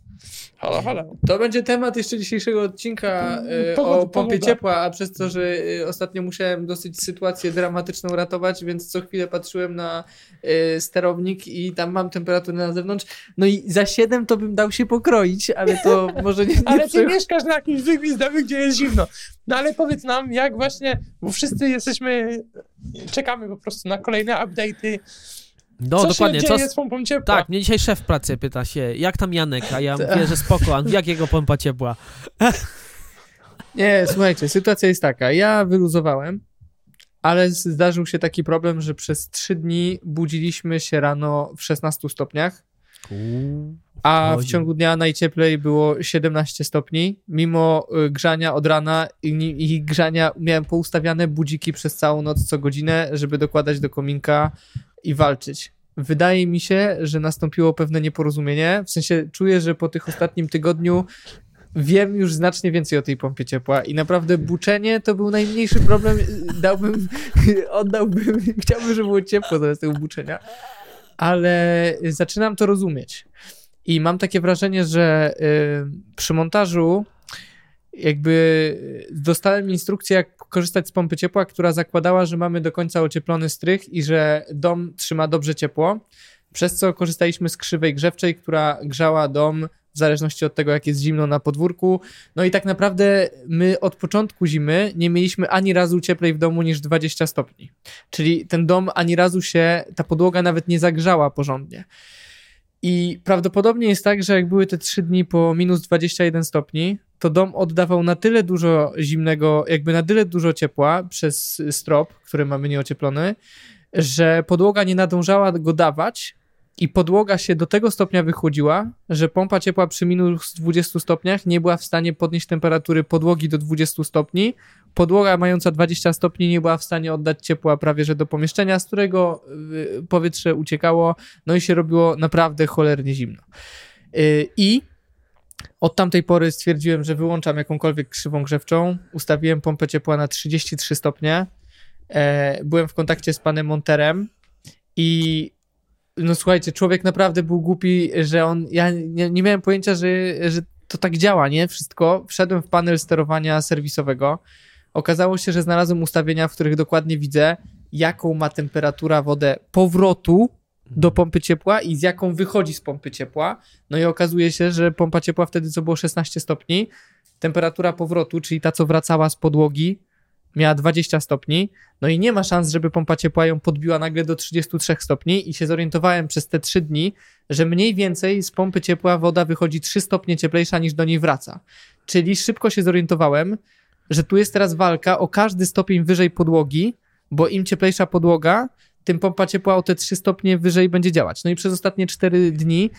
Halo, halo. To będzie temat jeszcze dzisiejszego odcinka e, Pogoda, o pompie pogoda. ciepła, a przez to, że e, ostatnio musiałem dosyć sytuację dramatyczną ratować, więc co chwilę patrzyłem na e, sterownik i tam mam temperaturę na zewnątrz. No i za 7 to bym dał się pokroić, ale to może nie, nie Ale ty mieszkasz na jakimś wygwizdowym, gdzie jest zimno. No ale powiedz nam, jak właśnie, bo wszyscy jesteśmy, czekamy po prostu na kolejne update'y. No, Co dokładnie. się Co, dzieje z pompą ciepła? tak, mnie dzisiaj szef pracy pyta się, jak tam Janek, a ja mówię, że spoko, jak jego pompa ciepła? Nie, słuchajcie, sytuacja jest taka. Ja wyluzowałem, ale zdarzył się taki problem, że przez 3 dni budziliśmy się rano w 16 stopniach. A w ciągu dnia najcieplej było 17 stopni. Mimo y, grzania od rana i, i grzania miałem poustawiane budziki przez całą noc co godzinę, żeby dokładać do kominka i walczyć. Wydaje mi się, że nastąpiło pewne nieporozumienie. W sensie czuję, że po tych ostatnim tygodniu wiem już znacznie więcej o tej pompie ciepła i naprawdę buczenie to był najmniejszy problem. Dałbym, oddałbym, chciałbym, żeby było ciepło zamiast tego buczenia. Ale zaczynam to rozumieć. I mam takie wrażenie, że y, przy montażu jakby dostałem instrukcję, jak korzystać z pompy ciepła, która zakładała, że mamy do końca ocieplony strych i że dom trzyma dobrze ciepło, przez co korzystaliśmy z krzywej grzewczej, która grzała dom w zależności od tego, jak jest zimno na podwórku. No i tak naprawdę my od początku zimy nie mieliśmy ani razu cieplej w domu niż 20 stopni. Czyli ten dom ani razu się, ta podłoga nawet nie zagrzała porządnie. I prawdopodobnie jest tak, że jak były te 3 dni po minus 21 stopni, to dom oddawał na tyle dużo zimnego, jakby na tyle dużo ciepła przez strop, który mamy nieocieplony, że podłoga nie nadążała go dawać i podłoga się do tego stopnia wychłodziła, że pompa ciepła przy minus 20 stopniach nie była w stanie podnieść temperatury podłogi do 20 stopni. Podłoga mająca 20 stopni nie była w stanie oddać ciepła prawie że do pomieszczenia, z którego y, powietrze uciekało, no i się robiło naprawdę cholernie zimno. Y, I od tamtej pory stwierdziłem, że wyłączam jakąkolwiek krzywą grzewczą. Ustawiłem pompę ciepła na 33 stopnie. E, byłem w kontakcie z panem Monterem i no słuchajcie, człowiek naprawdę był głupi, że on, ja nie, nie miałem pojęcia, że, że to tak działa, nie? Wszystko. Wszedłem w panel sterowania serwisowego. Okazało się, że znalazłem ustawienia, w których dokładnie widzę, jaką ma temperatura wodę powrotu do pompy ciepła i z jaką wychodzi z pompy ciepła. No i okazuje się, że pompa ciepła wtedy, co było 16 stopni, temperatura powrotu, czyli ta, co wracała z podłogi, miała 20 stopni. No i nie ma szans, żeby pompa ciepła ją podbiła nagle do 33 stopni i się zorientowałem przez te 3 dni, że mniej więcej z pompy ciepła woda wychodzi 3 stopnie cieplejsza niż do niej wraca. Czyli szybko się zorientowałem, że tu jest teraz walka o każdy stopień wyżej podłogi, bo im cieplejsza podłoga, tym pompa ciepła o te 3 stopnie wyżej będzie działać. No i przez ostatnie 4 dni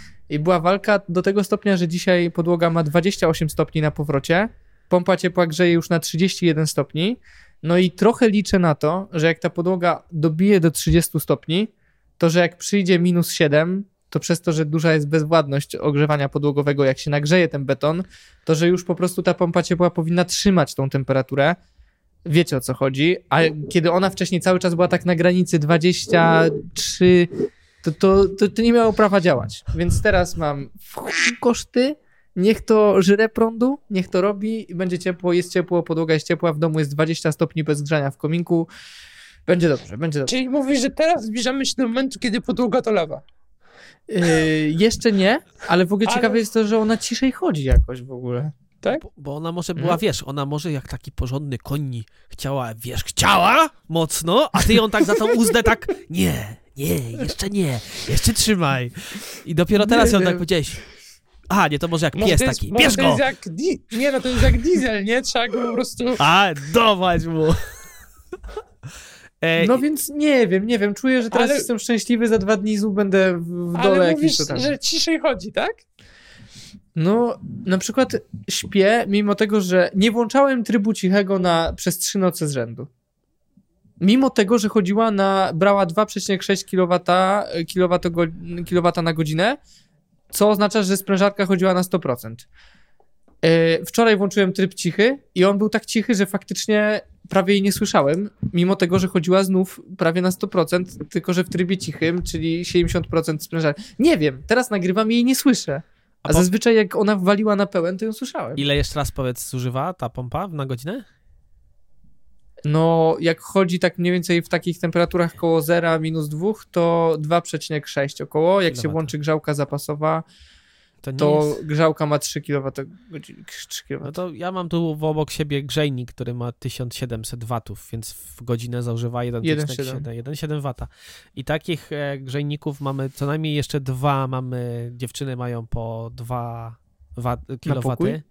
była walka do tego stopnia, że dzisiaj podłoga ma 28 stopni na powrocie, pompa ciepła grzeje już na 31 stopni, no i trochę liczę na to, że jak ta podłoga dobije do 30 stopni, to że jak przyjdzie minus 7, to przez to, że duża jest bezwładność ogrzewania podłogowego, jak się nagrzeje ten beton, to że już po prostu ta pompa ciepła powinna trzymać tą temperaturę. Wiecie o co chodzi. A kiedy ona wcześniej cały czas była tak na granicy 23, to, to, to, to nie miało prawa działać. Więc teraz mam koszty, niech to żre prądu, niech to robi i będzie ciepło, jest ciepło, podłoga jest ciepła, w domu jest 20 stopni bez grzania w kominku. Będzie dobrze, będzie dobrze. Czyli mówisz, że teraz zbliżamy się do momentu, kiedy podłoga to lawa. Yy, jeszcze nie, ale w ogóle Ale- ciekawe jest to, że ona ciszej chodzi jakoś w ogóle. Tak? Bo, bo ona może była, Mhm. wiesz, ona może jak taki porządny koni chciała, wiesz, chciała mocno, a ty ją tak za tą uzdę tak, nie, nie, jeszcze nie, jeszcze trzymaj. I dopiero teraz Nie ją tak powiedziałeś. Aha, nie, to może jak Może pies jest, taki, może bierz to go! jest jak di- Nie no, to jest jak diesel, nie? Trzeba go po prostu... A, dawać mu! Ej, No więc nie wiem, nie wiem, czuję, że teraz Ale- jestem szczęśliwy, za dwa dni znów będę w, dole Ale jakiś mówisz, to tam. że ciszej chodzi, tak? No, na przykład śpię, mimo tego, że nie włączałem trybu cichego na, przez trzy noce z rzędu. Mimo tego, że chodziła na, brała 2,6 kW, kilowata na godzinę, co oznacza, że sprężarka chodziła na 100%. E, Wczoraj włączyłem tryb cichy i on był tak cichy, że faktycznie prawie jej nie słyszałem, mimo tego, że chodziła znów prawie na 100%, tylko że w trybie cichym, czyli 70% sprężarki. Nie wiem, teraz nagrywam i jej nie słyszę. A, A po- zazwyczaj jak ona waliła na pełen, to ją słyszałem. Ile jeszcze raz powiedz zużywa ta pompa na godzinę? No, jak chodzi tak mniej więcej w takich temperaturach koło 0, minus 2, to 2,6 około. Jak się włączy grzałka zapasowa, To to jest... grzałka ma 3 kWh. 3 kW. No to ja mam tu obok siebie grzejnik, który ma 1700 watów, więc w godzinę zużywa 1,7 1,7 wata. I takich e, grzejników mamy co najmniej jeszcze dwa, mamy, dziewczyny mają po 2 wa- pokój? kilowaty.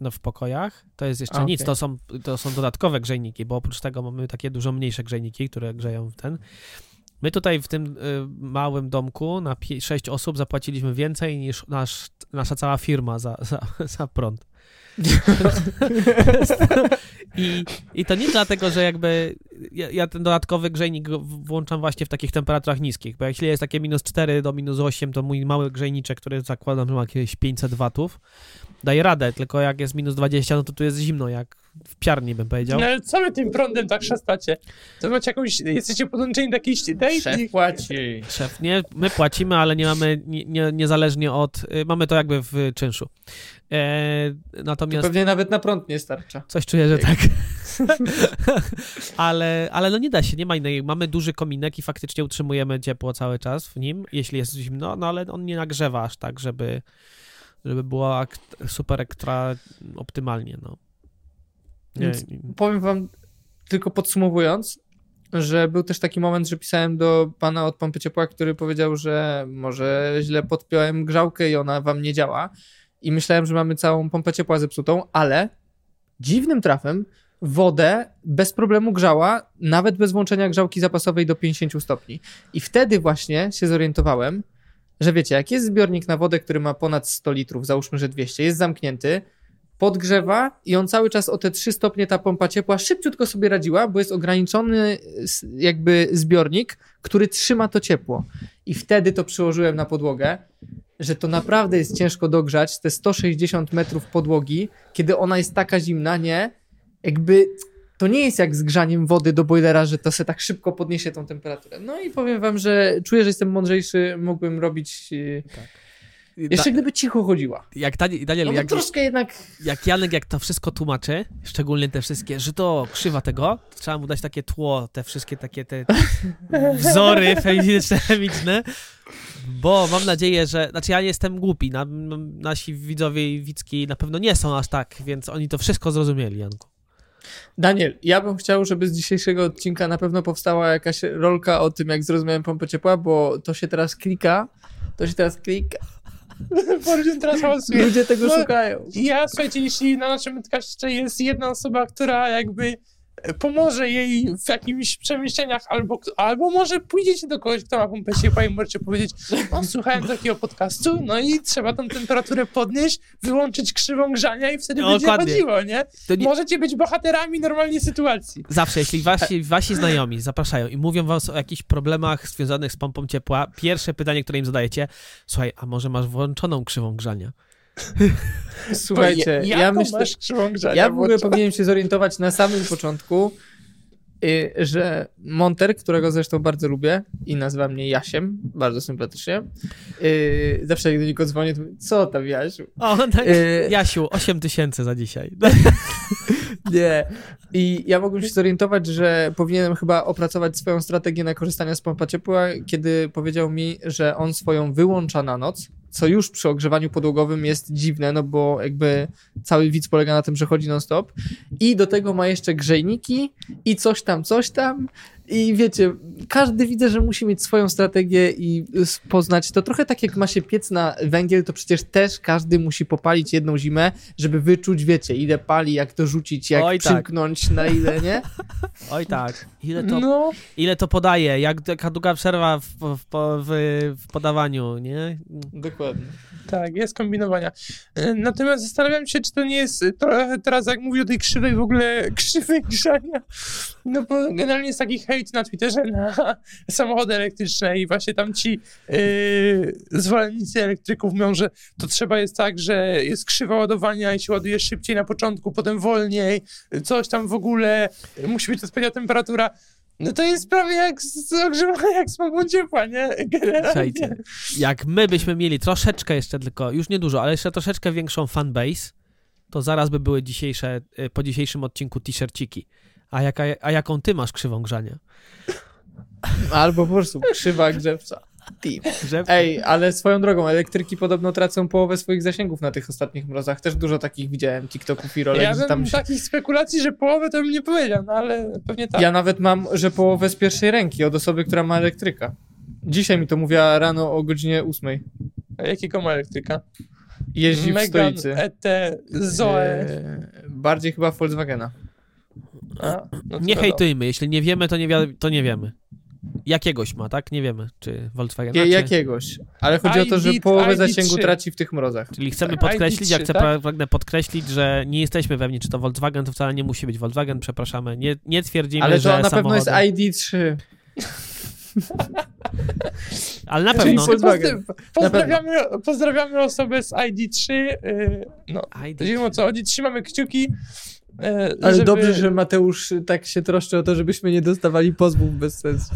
No w pokojach. To jest jeszcze A, nic, okej. to są, to są dodatkowe grzejniki, bo oprócz tego mamy takie dużo mniejsze grzejniki, które grzeją w ten. My tutaj w tym y, małym domku na 6 osób zapłaciliśmy więcej niż nasz, nasza cała firma za, za, za prąd. I, I to nie dlatego, że jakby ja, ja ten dodatkowy grzejnik włączam właśnie w takich temperaturach niskich, bo jeśli jest takie minus 4 do minus 8, to mój mały grzejniczek, który zakładam, że ma jakieś 500 watów, daje radę, tylko jak jest minus 20, no to tu jest zimno, jak w piarni bym powiedział. No ale co wy tym prądem tak szastacie? To macie jakąś, jesteście podłączeni do jakiejś tej? Szef płaci. Szef, nie, my płacimy, ale nie mamy, nie, nie, niezależnie od, y, mamy to jakby w czynszu. E, To natomiast pewnie nawet na prąd nie starcza. Coś czuję, że tak. ale, ale no nie da się, nie ma innej. Mamy duży kominek i faktycznie utrzymujemy ciepło cały czas w nim, jeśli jest zimno, no ale on nie nagrzewa aż tak, żeby, żeby było ak- super ekstra optymalnie, no. Nie, Więc Powiem wam, tylko podsumowując, że był też taki moment, że pisałem do pana od pompy ciepła, który powiedział, że może źle podpiąłem grzałkę i ona wam nie działa. I myślałem, że mamy całą pompę ciepła zepsutą, ale dziwnym trafem wodę bez problemu grzała, nawet bez włączenia grzałki zapasowej do 50 stopni. I wtedy właśnie się zorientowałem, że wiecie, jak jest zbiornik na wodę, który ma ponad 100 litrów, załóżmy, że 200, jest zamknięty, podgrzewa i on cały czas o te 3 stopnie ta pompa ciepła szybciutko sobie radziła, bo jest ograniczony jakby zbiornik, który trzyma to ciepło. I wtedy to przyłożyłem na podłogę, że to naprawdę jest ciężko dogrzać te 160 metrów podłogi, kiedy ona jest taka zimna, nie? Jakby to nie jest jak z grzaniem wody do boilera, że to se tak szybko podniesie tą temperaturę. No i powiem wam, że czuję, że jestem mądrzejszy, mógłbym robić... Yy, jeszcze gdyby cicho chodziła. jak Daniel, Daniel No jak, troszkę jednak... jak Janek jak to wszystko tłumaczy, szczególnie te wszystkie, że to krzywa tego, to trzeba mu dać takie tło, te wszystkie takie te wzory feministyczne, chemiczne, bo mam nadzieję, że, znaczy ja nie jestem głupi, na, nasi widzowie i widzki na pewno nie są aż tak, więc oni to wszystko zrozumieli, Janku. Daniel, ja bym chciał, żeby z dzisiejszego odcinka na pewno powstała jakaś rolka o tym, jak zrozumiałem pompę ciepła, bo to się teraz klika. To się teraz klika. Bordzian teraz hałasuje. Ludzie tego No, szukają. Ja, słuchajcie, jeśli na naszym podcaście jest jedna osoba, która jakby pomoże jej w jakimś przemyśleniach, albo, albo może pójdziecie do kogoś, kto ma pompę ciepła i możecie powiedzieć, słuchałem takiego podcastu, no i trzeba tą temperaturę podnieść, wyłączyć krzywą grzania i wtedy będzie Dokładnie. chodziło, nie? Nie, Możecie być bohaterami normalnej sytuacji. Zawsze, jeśli wasi, wasi znajomi zapraszają i mówią wam o jakichś problemach związanych z pompą ciepła, pierwsze pytanie, które im zadajecie, słuchaj, a może masz włączoną krzywą grzania? Słuchajcie, ja, ja myślę, ja w ogóle powinienem się zorientować na samym początku, y, że Monter, którego zresztą bardzo lubię i nazywa mnie Jasiem, bardzo sympatycznie, y, zawsze jak do niego dzwonię, to mówię, co tam Jasiu? O, tak. Y, Jasiu, 8 tysięcy za dzisiaj. Nie. I ja mogłem się zorientować, że powinienem chyba opracować swoją strategię na korzystanie z pompa ciepła, kiedy powiedział mi, że on swoją wyłącza na noc, co już przy ogrzewaniu podłogowym jest dziwne, no bo jakby cały widz polega na tym, że chodzi non-stop. I do tego ma jeszcze grzejniki i coś tam, coś tam. I wiecie, każdy widzę, że musi mieć swoją strategię i poznać to. Trochę tak jak ma się piec na węgiel, to przecież też każdy musi popalić jedną zimę, żeby wyczuć, wiecie, ile pali, jak to rzucić, jak Oj, tak. przymknąć, na ile, nie? Oj tak, ile to, No, ile to podaje, jak, jaka długa przerwa w, w, w, w podawaniu, nie? Dokładnie. tak, jest kombinowania. E, Natomiast zastanawiam się, czy to nie jest trochę teraz, jak mówię o tej krzywej w ogóle krzywej grzania, no bo generalnie jest taki hejt, hejt na Twitterze na samochody elektryczne i właśnie tam ci yy, zwolennicy elektryków mówią, że to trzeba jest tak, że jest krzywa ładowania i się ładuje szybciej na początku, potem wolniej, coś tam w ogóle, musi być odpowiednia temperatura. No to jest prawie jak z ogrzewania, jak z pompą ciepła, nie? Generalnie. Jak my byśmy mieli troszeczkę jeszcze tylko, już nie dużo, ale jeszcze troszeczkę większą fanbase, to zaraz by były dzisiejsze, y, po dzisiejszym odcinku t-shirciki. A, jaka, a jaką ty masz krzywą grzania? Albo po prostu krzywa. Że... Ej, ale swoją drogą, elektryki podobno tracą połowę swoich zasięgów na tych ostatnich mrozach. Też dużo takich widziałem, TikToków i rolek, Ja bym tam się... takich spekulacji, że połowę to bym nie powiedział, no ale pewnie tak. Ja nawet mam, że połowę z pierwszej ręki od osoby, która ma elektryka. Dzisiaj mi to mówiła rano o godzinie 8. A Jakiego ma elektryka? Jeździ w Megan, stolicy. ET, Zoe. E, bardziej chyba Volkswagena. A, no Nie wiadomo. hejtujmy, jeśli nie wiemy, to nie, wi- to nie wiemy. Jakiegoś ma, tak? Nie wiemy, czy Volkswagen. Je, czy... jakiegoś. Ale chodzi o to, że ID połowę ID3. zasięgu traci w tych mrozach. Czyli chcemy Tak, podkreślić, ja ID3, chcę tak? pra- pragnę podkreślić, że nie jesteśmy pewni, czy to Volkswagen, to wcale nie musi być Volkswagen, przepraszamy. Nie, nie twierdzimy, Ale że to na pewno jest samochody- ID3. Ale na pewno. Pozdrawiamy, pozdrawiamy osobę z ID3. Yy, no, ID. wiemy o co chodzi. Trzymamy kciuki. Yy, Ale żeby... dobrze, że Mateusz tak się troszczy o to, żebyśmy nie dostawali pozwów bez sensu.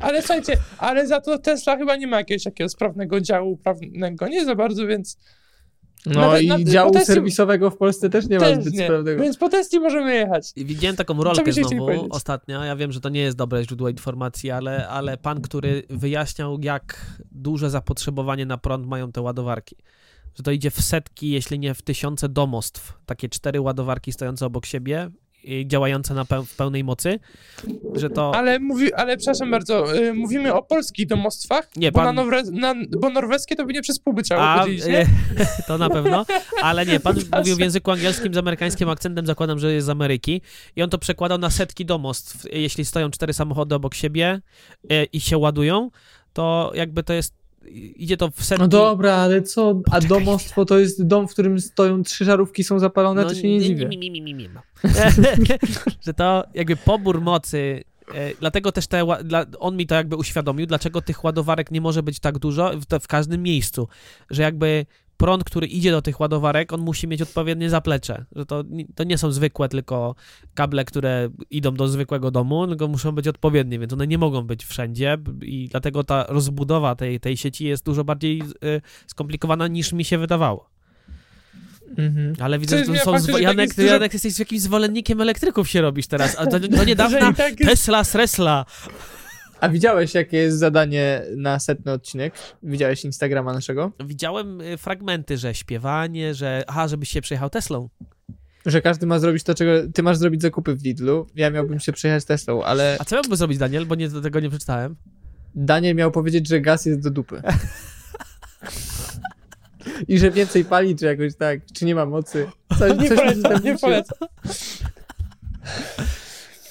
Ale słuchajcie, ale za to Tesla chyba nie ma jakiegoś takiego sprawnego działu prawnego. Nie za bardzo, więc No Nawet i na- działu serwisowego w Polsce też nie ma też zbyt nie. sprawnego. Więc po testie możemy jechać. Widziałem taką rolkę znowu ostatnio. Ja wiem, że to nie jest dobre źródło informacji, ale, ale pan, który wyjaśniał, jak duże zapotrzebowanie na prąd mają te ładowarki. Że to idzie w setki, jeśli nie w tysiące domostw. Takie cztery ładowarki stojące obok siebie i działające na peł- w pełnej mocy. Że to. Ale, mówi, ale przepraszam bardzo, yy, mówimy o polskich domostwach, Nie, bo, pan- na norwe, na, bo norweskie to by nie przez pół by trzeba A, podzielić, nie? to na pewno, ale nie, pan mówił w języku angielskim z amerykańskim akcentem, zakładam, że jest z Ameryki i on to przekładał na setki domostw. Jeśli stoją cztery samochody obok siebie e, i się ładują, to jakby to jest, idzie to w setki... No dobra, ale co? A domostwo to jest dom, w którym stoją trzy żarówki, są zapalone, to się nie dziwię. mi, mi, mi, mi, no. że to jakby pobór mocy e, Dlatego też te, on mi to jakby uświadomił, dlaczego tych ładowarek nie może być tak dużo w, w każdym miejscu, że jakby prąd, który idzie do tych ładowarek, on musi mieć odpowiednie zaplecze, że to, to nie są zwykłe tylko kable, które idą do zwykłego domu, tylko muszą być odpowiednie, więc one nie mogą być wszędzie i dlatego ta rozbudowa tej, tej sieci jest dużo bardziej y, skomplikowana niż mi się wydawało. Mhm. Ale widzę, że to są... faktu, Janek, ty, dużo- Janek, jesteś jakimś zwolennikiem elektryków się robisz teraz, a do, do Że niedawna tak jest- Tesla, Sresla. A widziałeś, jakie jest zadanie na setny odcinek? Widziałeś Instagrama naszego? Widziałem y, fragmenty, że śpiewanie, że aha, żebyś się przejechał Teslą. Że każdy ma zrobić to, czego... Ty masz zrobić zakupy w Lidlu, ja miałbym się przejechać Teslą, ale A co miałby zrobić Daniel, bo nie, do tego nie przeczytałem? Daniel miał powiedzieć, że gaz jest do dupy. I że więcej pali, czy jakoś tak, czy nie ma mocy. Coś, Nie coś polecam, nie polecam.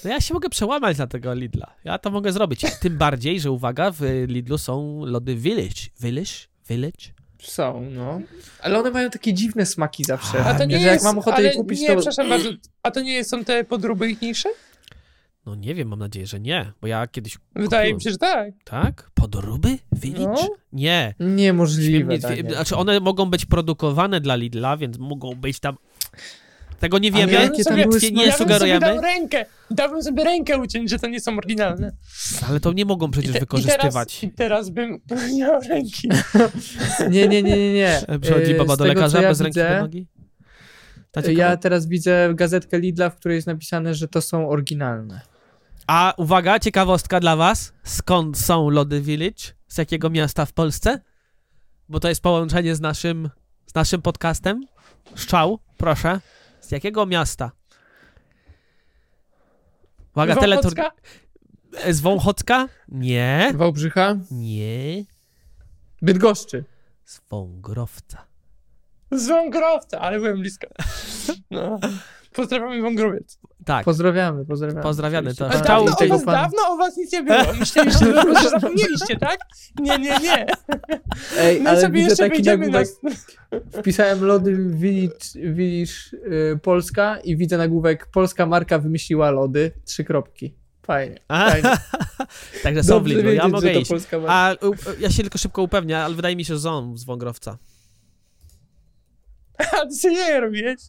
No ja się mogę przełamać na tego Lidla. Ja to mogę zrobić. Tym bardziej, że uwaga, w Lidlu są lody Village. Village? Village? Są, no. Ale one mają takie dziwne smaki zawsze. A to nie że jest, jak mam ochotę je kupić, nie, to... przepraszam bardzo, a to nie są te podróby ichniejsze? No nie wiem, mam nadzieję, że nie, bo ja kiedyś... Wydaje kupiłem. mi się, że tak. Tak? Podróby? Village? No. Nie. Niemożliwe, Nie, Daniel. znaczy one mogą być produkowane dla Lidla, więc mogą być tam... Tego nie wiemy, jakie tam sobie- nie, nie ja bym sobie sugerujemy, dał rękę, dałbym sobie rękę uciąć, że to nie są oryginalne. ale to nie mogą przecież I te- wykorzystywać. I teraz, I teraz bym nie miał ręki. Nie, nie, nie, nie, nie. Przychodzi E, baba do tego, lekarza ja bez ręki widzę, pod nogi? Ja teraz widzę gazetkę Lidla, w której jest napisane, że to są oryginalne. A uwaga, ciekawostka dla was. Skąd są lody Village? Z jakiego miasta w Polsce? Bo to jest połączenie z naszym, z naszym podcastem. Szczał, proszę. Z jakiego miasta? Uwaga, teletur... Wąchocka? Z Wąchocka? Nie. Wałbrzycha? Nie. Bydgoszczy. Z Wągrowca. Z Wągrowca, ale byłem blisko. No. Pozdrawiamy Wągrowiec. Tak. Pozdrawiamy, pozdrawiamy. Pozdrawiamy, to Oczywiście. A Szczał- dawno, o was, dawno o was nic nie było. Myśleliście, że prostu zapomnieliście, tak? Nie, nie, nie. Ej, My ale sobie widzę jeszcze taki wyjdziemy na... nagłówek. Wpisałem lody Village, Village y, Polska i widzę nagłówek Polska marka wymyśliła lody. Trzy kropki. Fajnie. Fajnie. Także są w Lidlu, ja mogę to iść. A u, ja się tylko szybko upewnię, ale wydaje mi się, że są z Wągrowca. A ty sobie nie robisz?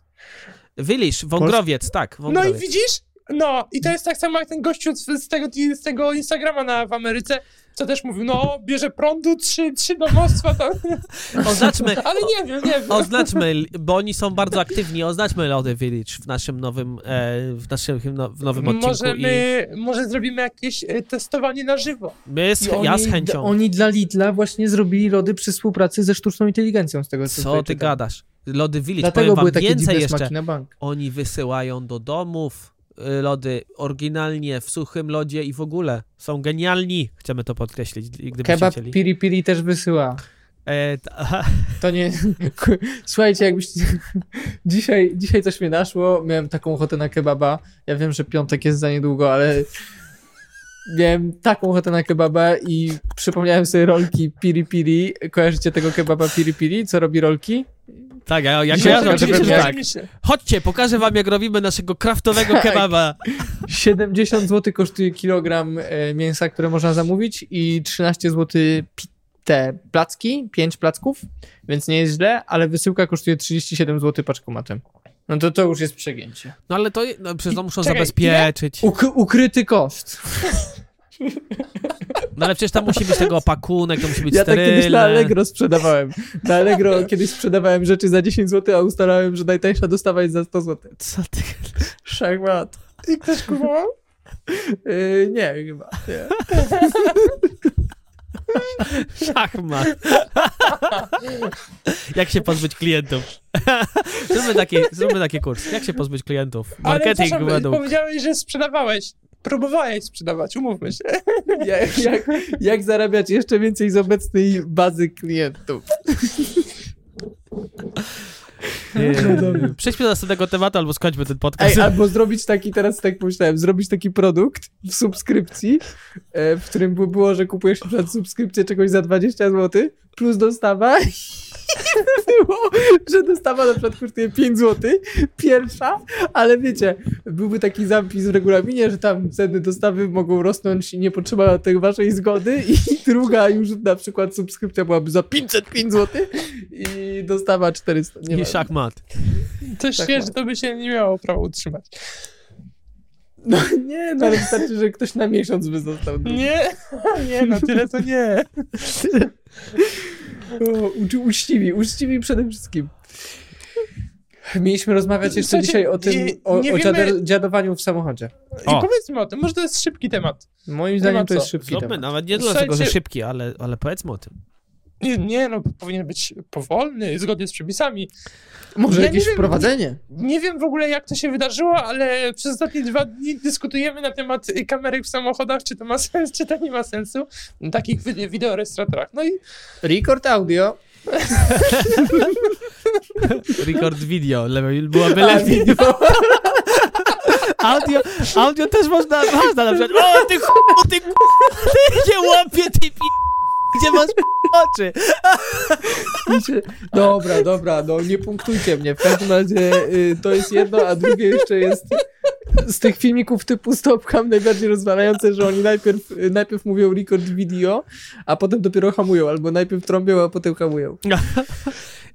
Wylisz, Wągrowiec, tak, No i Wągrowiec. widzisz? No, i to jest tak samo jak ten gościu z, tego, z tego Instagrama na, w Ameryce, co też mówił, no, bierze prądu, trzy, trzy domostwa tam. Oznaczmy, Ale nie wiem, nie wiem. oznaczmy, bo oni są bardzo aktywni, oznaczmy Lody Village w naszym nowym, e, w naszym no, w nowym odcinku Może i my, może zrobimy jakieś e, testowanie na żywo. my z, I ja z chęcią. Oni dla Lidla właśnie zrobili lody przy współpracy ze sztuczną inteligencją, z tego co, Co ty gadasz? Lody Village, Dlatego powiem wam takie więcej jeszcze. na bank. Oni wysyłają do domów y, lody oryginalnie, w suchym lodzie i w ogóle. Są genialni. Chcemy to podkreślić, gdybyście Kebab chcieli. piri piri też wysyła. E, ta, To nie... Słuchajcie, jakbyście... Dzisiaj, dzisiaj coś mnie naszło, miałem taką ochotę na kebaba. Ja wiem, że piątek jest za niedługo, ale... Miałem taką ochotę na kebaba i przypomniałem sobie rolki piri piri. Kojarzycie tego kebaba piri piri? Co robi rolki? Tak, ja, ja Dzisiaj kojarzę, oczywiście, że tak. Oczywiście. Chodźcie, pokażę wam, jak robimy naszego kraftowego Tak. kebaba. 70 zł kosztuje kilogram e, mięsa, które można zamówić i 13 zł te placki, 5 placków, więc nie jest źle, ale wysyłka kosztuje 37 zł paczkomatem. No to to już jest przegięcie. No ale to, no, przecież to muszą Czekaj, zabezpieczyć. Uk- ukryty koszt. No ale przecież tam musi być tego opakunek, to musi być Ja tak kiedyś na. Allegro sprzedawałem. Na Allegro kiedyś sprzedawałem rzeczy za 10 zł, a ustalałem, że najtańsza dostawa jest za 100 zł. Co ty? Szachmat. I ktoś kupował? Yy, nie, chyba. Nie. Szachmat. Jak się pozbyć klientów? zróbmy, taki, zróbmy taki kurs. Jak się pozbyć klientów? Ale Marketing przepraszam, według... powiedziałeś, że sprzedawałeś. Próbowałeś sprzedawać, umówmy się. Jak, jak, jak zarabiać jeszcze więcej z obecnej bazy klientów? Nie. Przejdźmy do następnego tematu, albo skończmy ten podcast. Ej, albo zrobić taki, teraz tak pomyślałem, zrobić taki produkt w subskrypcji, e, w którym by było, że kupujesz na przykład subskrypcję czegoś za 20 zł, plus dostawa było, że dostawa na przykład kosztuje 5 zł, pierwsza, ale wiecie, byłby taki zapis w regulaminie, że tam ceny dostawy mogą rosnąć i nie potrzeba tej waszej zgody i druga już na przykład subskrypcja byłaby za 505 zł i dostawa 400. Nie I ma. szachmat. Coś Tak że to by się nie miało prawa utrzymać. No nie, no ale wystarczy, że ktoś na miesiąc by został. Nie, nie, no tyle to nie. O, uczciwi, uczciwi przede wszystkim. Mieliśmy rozmawiać jeszcze Słuchajcie, dzisiaj o tym, nie- o, nie o wiemy- dziader- dziadowaniu w samochodzie. I O. powiedzmy o tym, może to jest szybki temat. Moim zdaniem to jest szybki Zróbmy, temat. nawet nie Słuchajcie- dlatego, że szybki, ale, ale powiedzmy o tym. Nie, nie, no powinien być powolny, zgodnie z przepisami. Może Ja jakieś nie wiem, wprowadzenie? Nie wiem w ogóle jak to się wydarzyło, ale przez ostatnie dwa dni dyskutujemy na temat kamerek w samochodach, czy to ma sens, czy to nie ma sensu, na takich wi- wideorejestratorach. No i Record audio. Record video, lepiej, byłoby A, lepiej. Audio, audio też można, można na przykład, o ty ch**u, ty k***u, ty nie łapie, ty pi... Gdzie masz oczy? Dobra, dobra, no nie punktujcie mnie. W każdym razie y, to jest jedno, a drugie jeszcze jest z tych filmików typu Stopcam najbardziej rozwalające, że oni najpierw, najpierw mówią record video, a potem dopiero hamują, albo najpierw trąbią, a potem hamują.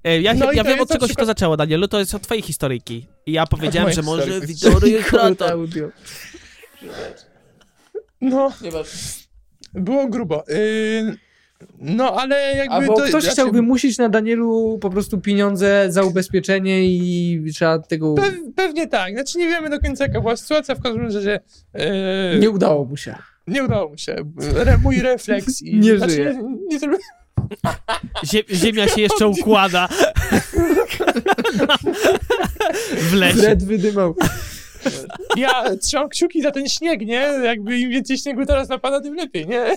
E, Ja, No ja wiem, od czego się to zaczęło, Danielu, to jest od twojej historyjki. I ja powiedziałem, że może wideorejestrator. audio. no, Nieważne. było grubo. Y, no ale jakby Albo to... ktoś znaczy, chciał wymusić na Danielu po prostu pieniądze za ubezpieczenie i trzeba tego... Pe pewnie tak, znaczy nie wiemy do końca jaka była sytuacja, w każdym razie y, Nie udało mu się. nie udało mu się. Re, mój refleks i... Nie znaczy, żyje. Nie, nie Ziemia się jeszcze układa. W lesie. Fred wydymał. Ja trzymam kciuki za ten śnieg, nie? Jakby im więcej śniegu teraz napada, tym lepiej, nie?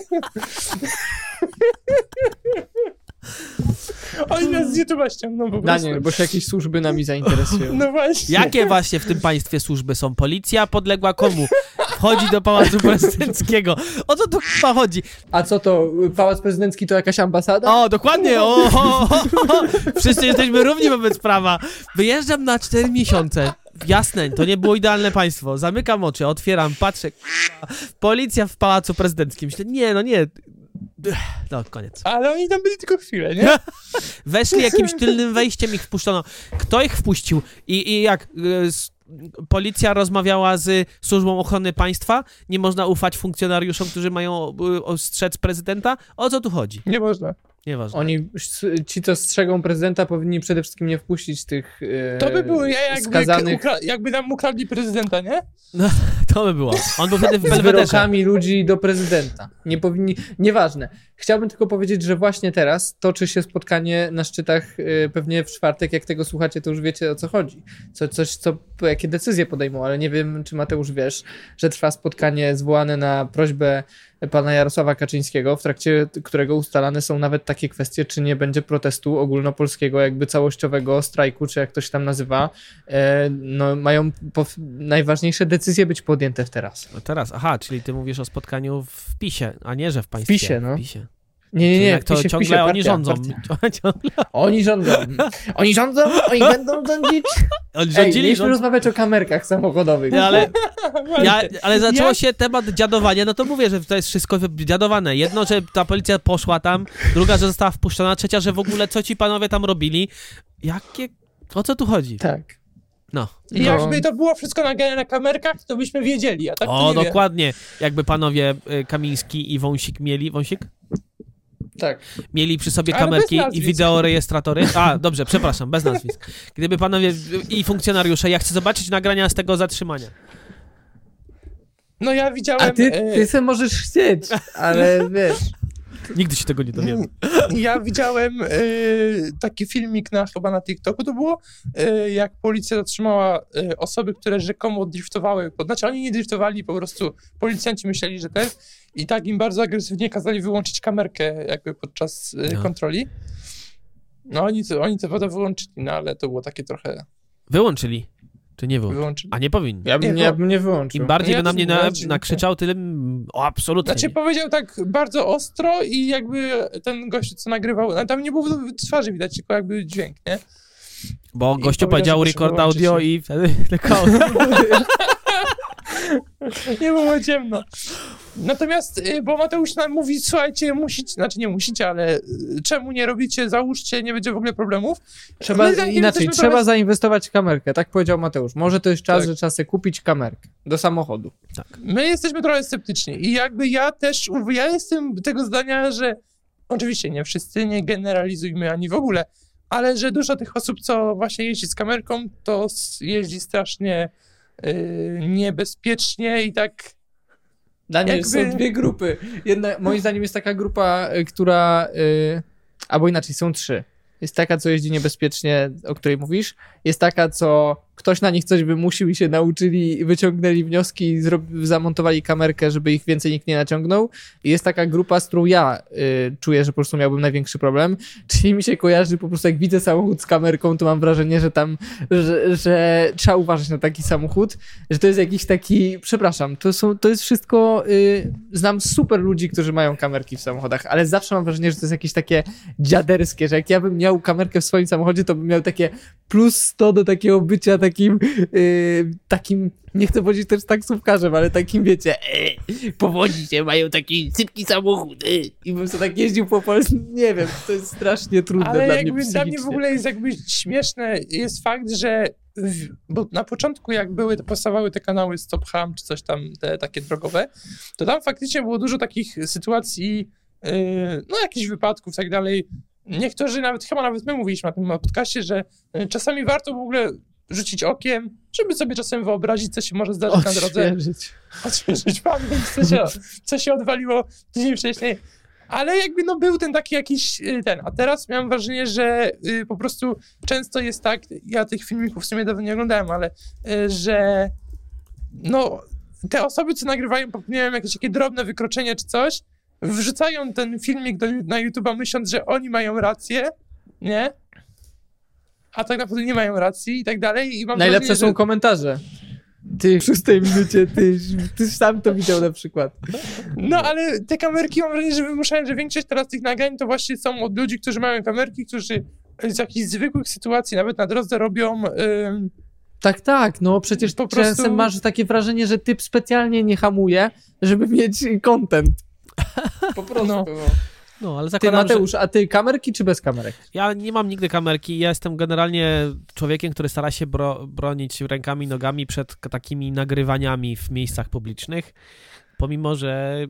Oni nas z YouTube'a ściągną po prostu. Daniel, bo się jakieś służby nami zainteresują. No właśnie. Jakie właśnie w tym państwie służby są? Policja podległa komu? Wchodzi do Pałacu Prezydenckiego. O co tu chyba chodzi? A co to, Pałac Prezydencki to jakaś ambasada? O, dokładnie, o, o, o, o. Wszyscy jesteśmy równi wobec prawa. Wyjeżdżam na 4 miesiące. Jasne, to nie było idealne państwo. Zamykam oczy, otwieram, patrzę. k***a, Policja w pałacu prezydenckim. Myślę, nie, no nie. No, koniec. Ale oni tam byli tylko chwilę, nie? Weszli jakimś tylnym wejściem, ich wpuszczono. Kto ich wpuścił? I, i jak y, policja rozmawiała z służbą ochrony państwa, nie można ufać funkcjonariuszom, którzy mają y, ostrzec prezydenta? O co tu chodzi? Nie można. Nieważne. Oni, ci co strzegą prezydenta powinni przede wszystkim nie wpuścić tych e, To by było ja jakby, skazanych ukra- jakby nam ukradli prezydenta, nie? To by było. On był wtedy w z wyrokami ludzi do prezydenta. Nie powinni, nieważne. Chciałbym tylko powiedzieć, że właśnie teraz toczy się spotkanie na szczytach e, pewnie w czwartek, jak tego słuchacie, to już wiecie o co chodzi. Co, coś, co, jakie decyzje podejmą, ale nie wiem, czy Mateusz wiesz, że trwa spotkanie zwołane na prośbę pana Jarosława Kaczyńskiego, w trakcie którego ustalane są nawet takie kwestie, czy nie będzie protestu ogólnopolskiego, jakby całościowego strajku, czy jak to się tam nazywa. E, no, mają najważniejsze decyzje być podjęte teraz. No teraz, aha, czyli ty mówisz o spotkaniu w PiSie, a nie, że w państwie. PiSie, no. W PiSie. Nie, nie, nie, to wpisie, ciągle wpisie, oni partia, rządzą. partia. Oni rządzą. Oni rządzą, oni będą rządzić. Oni Ej, rządzili, mieliśmy rząd... rozmawiać o kamerkach samochodowych. No, ale, ja, ale zaczęło się temat dziadowania, no to mówię, że to jest wszystko dziadowane. Jedno, że ta policja poszła tam, druga, że została wpuszczona, trzecia, że w ogóle co ci panowie tam robili. Jakie... O co tu chodzi? Tak. No. I No. jakby to było wszystko nagrane na kamerkach, to byśmy wiedzieli, a tak O, nie wiem. dokładnie. Jakby panowie y, Kamiński i Wąsik mieli... Wąsik? Tak. Mieli przy sobie Ale kamerki i wideorejestratory. A, dobrze, przepraszam, bez nazwisk. Gdyby panowie i funkcjonariusze, ja chcę zobaczyć nagrania z tego zatrzymania. No ja widziałem... A ty, e, ty se możesz chcieć, ale wiesz. Nigdy się tego nie dowiemy. Ja widziałem e, taki filmik na, chyba na TikToku to było, e, jak policja zatrzymała e, osoby, które rzekomo driftowały. Znaczy oni nie driftowali, po prostu policjanci myśleli, że ten i tak im bardzo agresywnie kazali wyłączyć kamerkę jakby podczas No. kontroli. No oni to, oni to wodę wyłączyli, no ale to było takie trochę Wyłączyli. Czy nie wyłączyli. A nie powinni. Ja bym, Nie, ja bym nie wyłączył. Im bardziej Ja by na mnie nie na, wyłączyli. nakrzyczał, tym o, absolutnie. Znaczy nie. powiedział tak bardzo ostro i jakby ten gość, co nagrywał, no, tam nie było twarzy widać, tylko jakby dźwięk, nie? Bo i gościu powiedział, record audio wyłączyć i wtedy tylko... Nie było ciemno. Natomiast, y, bo Mateusz nam mówi, słuchajcie, musicie, znaczy nie musicie, ale y, czemu nie robicie, załóżcie, nie będzie w ogóle problemów. Trzeba, inaczej, trzeba trochę- zainwestować w kamerkę, tak powiedział Mateusz. Może to jest czas, Tak. że trzeba sobie kupić kamerkę do samochodu. My jesteśmy trochę sceptyczni i jakby ja też, ja jestem tego zdania, że oczywiście nie wszyscy, nie generalizujmy ani w ogóle, ale że dużo tych osób, co właśnie jeździ z kamerką, to jeździ strasznie y, niebezpiecznie i tak Daniel, Jakby- są dwie grupy. Jedna, moim zdaniem jest taka grupa, y, która. Y, albo inaczej, są trzy. Jest taka, co jeździ niebezpiecznie, o której mówisz. Jest taka, co ktoś na nich coś wymusił i się nauczyli, wyciągnęli wnioski i zamontowali kamerkę, żeby ich więcej nikt nie naciągnął. I jest taka grupa, z którą ja y, czuję, że po prostu miałbym największy problem. Czyli mi się kojarzy po prostu, jak widzę samochód z kamerką, to mam wrażenie, że tam, że, że trzeba uważać na taki samochód, że to jest jakiś taki, przepraszam, to, są, to jest wszystko, y, znam super ludzi, którzy mają kamerki w samochodach, ale zawsze mam wrażenie, że to jest jakieś takie dziaderskie, że jak ja bym miał kamerkę w swoim samochodzie, to bym miał takie plus 100 do takiego bycia takim, y, takim, nie chcę powiedzieć też taksówkarzem, ale takim, wiecie, e, powodzi się, mają taki szybki samochód e, i bym sobie tak jeździł po Polsce, nie wiem, to jest strasznie trudne Ale dla jakby mnie dla mnie w ogóle jest jakby śmieszne jest fakt, że bo na początku jak były, powstawały te kanały Stop Ham czy coś tam, te takie drogowe, to tam faktycznie było dużo takich sytuacji, yy, no jakichś wypadków i tak dalej. Niektórzy nawet, chyba nawet my mówiliśmy na tym podcaście, że y, czasami warto w ogóle rzucić okiem, żeby sobie czasem wyobrazić, co się może zdarzyć na drodze Odświeżyć. pamięć, co się, co się odwaliło tydzień wcześniej. Ale jakby no był ten taki jakiś y, ten, a teraz miałem wrażenie, że y, po prostu często jest tak, ja tych filmików w sumie dawno nie oglądałem, ale y, że no te osoby, co nagrywają, popełniają jakieś takie drobne wykroczenie czy coś, wrzucają ten filmik do, na YouTube'a myśląc, że oni mają rację, nie? A tak naprawdę nie mają racji i tak dalej. I mam Najlepsze wrażenie, są że- komentarze. Ty w szóstej minucie, ty, ty sam to widział na przykład. No, ale te kamerki mam wrażenie, że wymuszają, że większość teraz tych nagrań to właśnie są od ludzi, którzy mają kamerki, którzy z jakichś zwykłych sytuacji, nawet na drodze robią ym, Tak, tak, no przecież Po czasem prostu- masz takie wrażenie, że typ specjalnie nie hamuje, żeby mieć content. Po prostu. No. No. Ale Ty zakładam, Mateusz, a ty kamerki czy bez kamerek? że ja nie mam nigdy kamerki. Ja jestem generalnie człowiekiem, który stara się bro, bronić rękami, nogami przed takimi nagrywaniami w miejscach publicznych. Pomimo, że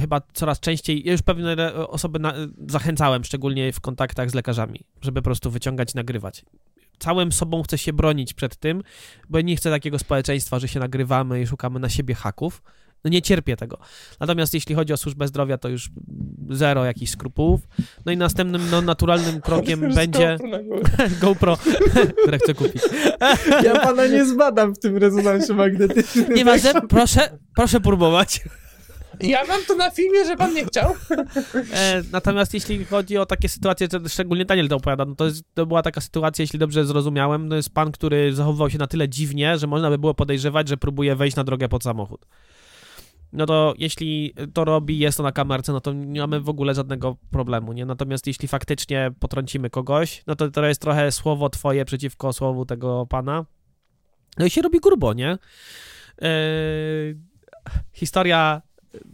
chyba coraz częściej, ja już pewne osoby na, zachęcałem, szczególnie w kontaktach z lekarzami, żeby po prostu wyciągać i nagrywać. Całym sobą chcę się bronić przed tym, bo nie chcę takiego społeczeństwa, że się nagrywamy i szukamy na siebie haków. No nie cierpię tego. Natomiast jeśli chodzi o służbę zdrowia, to już zero jakichś skrupułów. No i następnym no, naturalnym krokiem Już będzie GoPro na górę. GoPro, które chcę kupić. Ja pana nie zbadam w tym rezonansie magnetycznym. Nieważne, proszę, proszę próbować. Ja mam to na filmie, że pan nie chciał. E, natomiast jeśli chodzi o takie sytuacje, to szczególnie Daniel to opowiada, no to, jest, to była taka sytuacja, jeśli dobrze zrozumiałem, to jest pan, który zachowywał się na tyle dziwnie, że można by było podejrzewać, że próbuje wejść na drogę pod samochód. No to jeśli to robi, jest to na kamerce, no to nie mamy w ogóle żadnego problemu, nie? Natomiast jeśli faktycznie potrącimy kogoś, no to to jest trochę słowo twoje przeciwko słowu tego pana. No i się robi grubo, nie? Eee, historia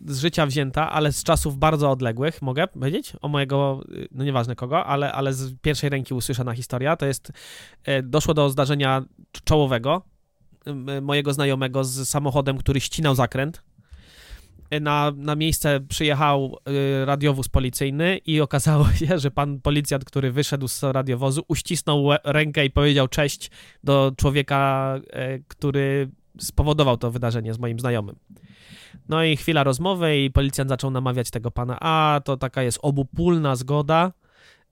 z życia wzięta, ale z czasów bardzo odległych, mogę powiedzieć? O mojego, y, no nieważne kogo, ale, ale z pierwszej ręki usłyszana historia. To jest, e, doszło do zdarzenia cz- czołowego y, mojego znajomego z samochodem, który ścinał zakręt. Na, na miejsce przyjechał y, radiowóz policyjny i okazało się, że pan policjant, który wyszedł z radiowozu, uścisnął rękę i powiedział cześć do człowieka, e, który spowodował to wydarzenie z moim znajomym. No i chwila rozmowy i policjant zaczął namawiać tego pana, a to taka jest obopólna zgoda,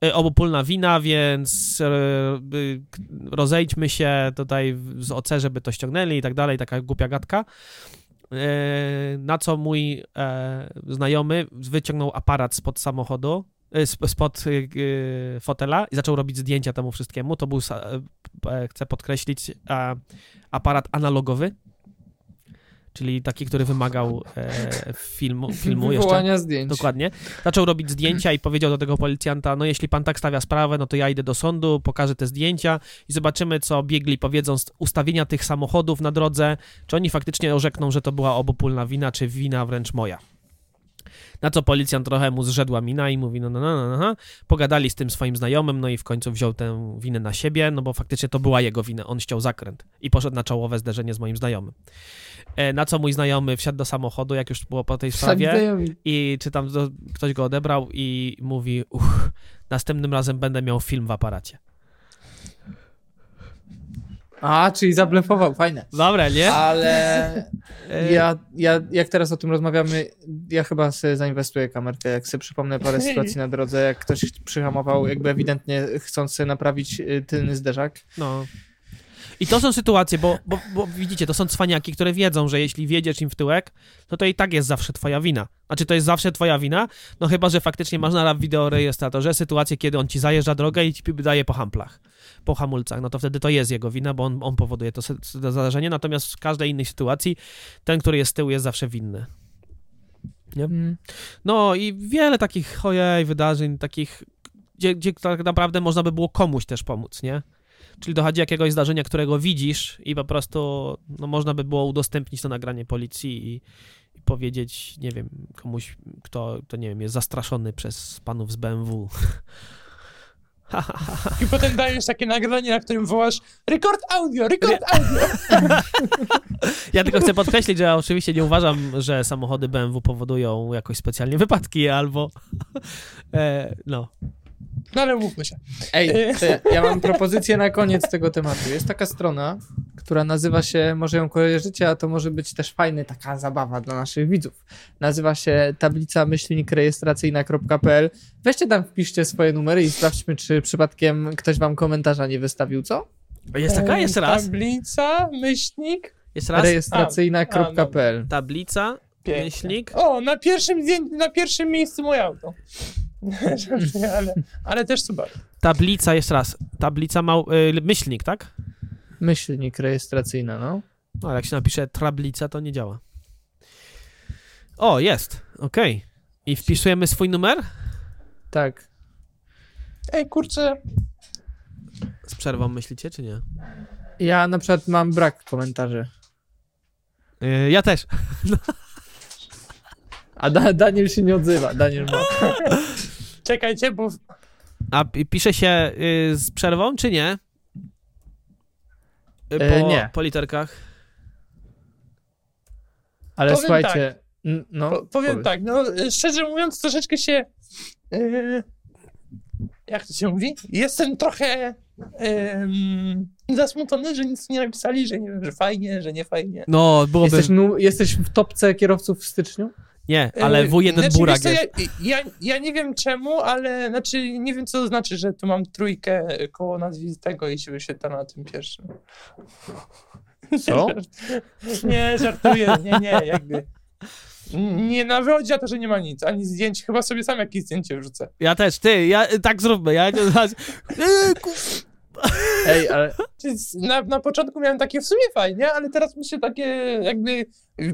e, obopólna wina, więc e, y, rozejdźmy się tutaj z OC, żeby to ściągnęli i tak dalej, taka głupia gadka. E, Na co mój e, znajomy wyciągnął aparat spod samochodu, e, sp- spod fotela i zaczął robić zdjęcia temu wszystkiemu. To był, chcę podkreślić, aparat analogowy, czyli taki, który wymagał e, filmu, filmu jeszcze. Zdjęć. Dokładnie. Zaczął robić zdjęcia i powiedział do tego policjanta, no jeśli pan tak stawia sprawę, no to ja idę do sądu, pokażę te zdjęcia i zobaczymy, co biegli powiedzą z ustawienia tych samochodów na drodze, czy oni faktycznie orzekną, że to była obopólna wina, czy wina wręcz moja. Na co policjant trochę mu zrzedła mina i mówi, no, no, no, no, no. Pogadali z tym swoim znajomym, no i w końcu wziął tę winę na siebie, no bo faktycznie to była jego wina, on ściął zakręt i poszedł na czołowe zderzenie z moim znajomym. E, Na co mój znajomy wsiadł do samochodu, jak już było po tej sprawie, i czy tam do, ktoś go odebrał i mówi, uch, następnym razem będę miał film w aparacie. A, czyli zablefował, fajne. Dobra, nie? Ale E, ja, ja, jak teraz o tym rozmawiamy, ja chyba sobie zainwestuję kamerkę, jak sobie przypomnę parę sytuacji na drodze, jak ktoś przyhamował, jakby ewidentnie chcąc sobie naprawić y, tylny zderzak. No. I to są sytuacje, bo, bo, bo widzicie, to są cwaniaki, które wiedzą, że jeśli wjedziesz im w tyłek, to to i tak jest zawsze twoja wina. Znaczy, to jest zawsze twoja wina, no chyba, że faktycznie masz na wideorejestratorze sytuację, kiedy on ci zajeżdża drogę i ci daje po hamplach, po hamulcach, no to wtedy to jest jego wina, bo on, on powoduje to, to zdarzenie, natomiast w każdej innej sytuacji ten, który jest z tyłu jest zawsze winny. Mm. No i wiele takich, ojej, wydarzeń, takich, gdzie, gdzie tak naprawdę można by było komuś też pomóc, nie? Czyli dochodzi jakiegoś zdarzenia, którego widzisz i po prostu no, można by było udostępnić to nagranie policji i, i powiedzieć, nie wiem, komuś, kto, to nie wiem, jest zastraszony przez panów z BMW. I potem dajesz takie nagranie, na którym wołasz record audio, record audio. Ja tylko chcę podkreślić, że ja oczywiście nie uważam, że samochody BMW powodują jakoś specjalnie wypadki albo... E, no, No ale mówmy się. Ej, to ja, mam propozycję na koniec tego tematu. Jest taka strona, która nazywa się, może ją kojarzycie, a to może być też fajna taka zabawa dla naszych widzów. Nazywa się tablica myślnikrejestracyjna.pl. Weźcie tam, wpiszcie swoje numery i sprawdźmy, czy przypadkiem ktoś wam komentarza nie wystawił, co? jest taka, jeszcze raz, Tablica, myślnik. jeszcze raz, Rejestracyjna.pl. tablica, Pięknie. myślnik, O, na pierwszym, na pierwszym miejscu moje auto. ale, ale też super. tablica, jeszcze raz, tablica, mał, y, myślnik, tak? Myślnik rejestracyjna, no. No, ale jak się napisze tablica, to nie działa. O, jest, okej. I wpisujemy swój numer? Tak. Ej, kurczę, Z przerwą myślicie, czy nie? Ja na przykład mam brak komentarzy. Yy, ja też. A da Daniel się nie odzywa. Daniel ma. Czekajcie, bo A pi- pisze się y, z przerwą, czy nie? Y, E, po, nie. po literkach. Ale Powiem słuchajcie. n- No, po, powiem powiedz. tak, no szczerze mówiąc, troszeczkę się. Yy, jak to się mówi? Jestem trochę zasmucony, że nic nie napisali, że nie wiem, że fajnie, że nie fajnie. No, byłoby... Jesteś, nu- jesteś w topce kierowców w styczniu? Nie, ale Yy, W1 znaczy, Burak co, ja, ja, ja nie wiem czemu, ale znaczy nie wiem co to znaczy, że tu mam trójkę koło nazwistego i się wyświetla na tym pierwszym. Co? Nie, żartuję, nie, nie, jakby. Nie, na wychodzie to, że nie ma nic, ani zdjęć. Chyba sobie sam jakieś zdjęcie wrzucę. Ja też, ty, ja, tak zróbmy. Ja, Yy, Ej, ale Na, na początku miałem takie w sumie fajnie, ale teraz myślę takie jakby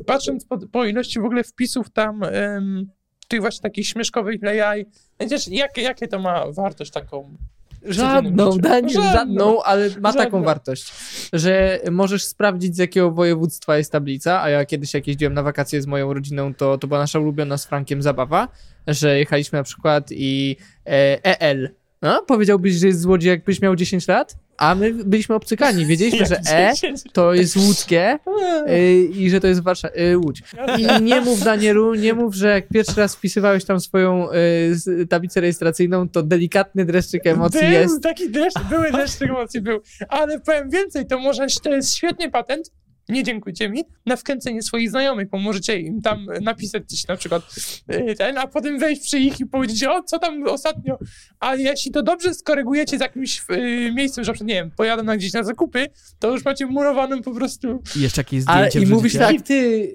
patrząc po, po ilości w ogóle wpisów tam em, tych właśnie takich śmieszkowych AI, wiesz, jakie, jakie to ma wartość taką? żadną. Daniel, Żadną. żadną, ale ma taką Żadną. wartość, że możesz sprawdzić z jakiego województwa jest tablica, a ja kiedyś jak jeździłem na wakacje z moją rodziną, to, to była nasza ulubiona z Frankiem zabawa, że jechaliśmy na przykład i e, EL. No, powiedziałbyś, że jest z Łodzi jakbyś miał 10 lat? A my byliśmy obcykani, wiedzieliśmy, że E to jest łódzkie y, i że to jest Warsza- y, Łódź. I nie mów Danielu, nie mów, że jak pierwszy raz wpisywałeś tam swoją y, tablicę rejestracyjną, to delikatny dreszczyk emocji był, jest. taki deszcz, były deszcze emocji, był. Ale powiem więcej, to może to jest świetny patent, nie dziękujcie mi, na wkręcenie swoich znajomych, bo możecie im tam napisać coś na przykład y, ten, a potem wejść przy ich i powiedzieć, o, co tam ostatnio, a jeśli to dobrze skorygujecie z jakimś y, miejscem, że nie wiem, pojadę na gdzieś na zakupy, to już macie murowaną po prostu I jeszcze jakieś Ale zdjęcie i mówisz tak, ty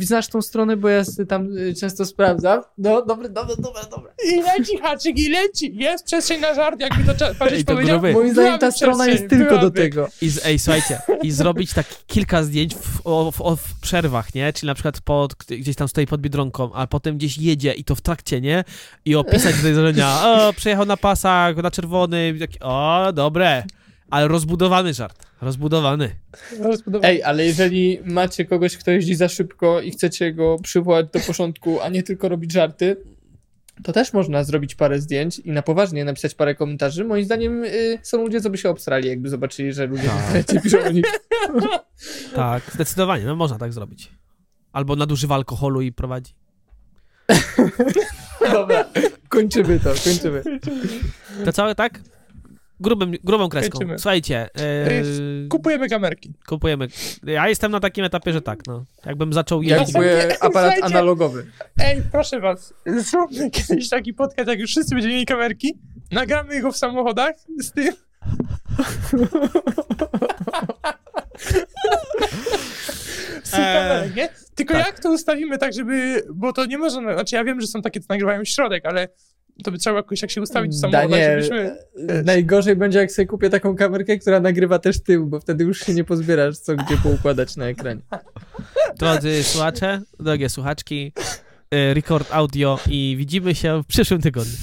znasz tą stronę, bo ja tam y, często sprawdzam. No, dobre, dobre, dobre, dobre. i leci haczyk i leci, jest przestrzeń na żart, jakby to to powiedział. Moim zdaniem ta strona jest tylko do tego. I ej, słuchajcie, i zrobić tak kilka zdjęć w, o, w, o, w przerwach, nie? Czyli na przykład pod, gdzieś tam stoi pod Biedronką, a potem gdzieś jedzie i to w trakcie, nie? I opisać te zdarzenia. O, przejechał na pasach, na czerwony, taki, o, dobre. Ale rozbudowany żart. Rozbudowany. Rozbudowany. Ej, ale jeżeli macie kogoś, kto jeździ za szybko i chcecie go przywołać do porządku, a nie tylko robić żarty, to też można zrobić parę zdjęć i na poważnie napisać parę komentarzy. Moim zdaniem y, są ludzie, co by się obstrali, jakby zobaczyli, że ludzie internecie piszą o nich. Tak, zdecydowanie, no można tak zrobić. Albo nadużywa alkoholu i prowadzi. Dobra, kończymy to, kończymy. To całe tak? Grubym, grubą kreską. Kończymy. Słuchajcie, yy, Kupujemy kamerki. kupujemy. Ja jestem na takim etapie, że tak, no. Jakbym zaczął Ja jeździć. kupuję aparat Słuchajcie. analogowy. Ej, proszę was, zróbmy kiedyś taki podcast, jak już wszyscy będziemy mieli kamerki, nagramy go w samochodach z tym. Tych Eee, kamerek, nie? Tylko tak. jak to ustawimy tak, żeby, bo to nie można, znaczy ja wiem, że są takie, co nagrywają środek, ale to by trzeba jakoś jak się ustawić Daniel, żebyśmy... najgorzej będzie, jak sobie kupię taką kamerkę, która nagrywa też tył, bo wtedy już się nie pozbierasz, co gdzie poukładać na ekranie. Drodzy słuchacze, drogie słuchaczki, yy, Record Audio i widzimy się w przyszłym tygodniu.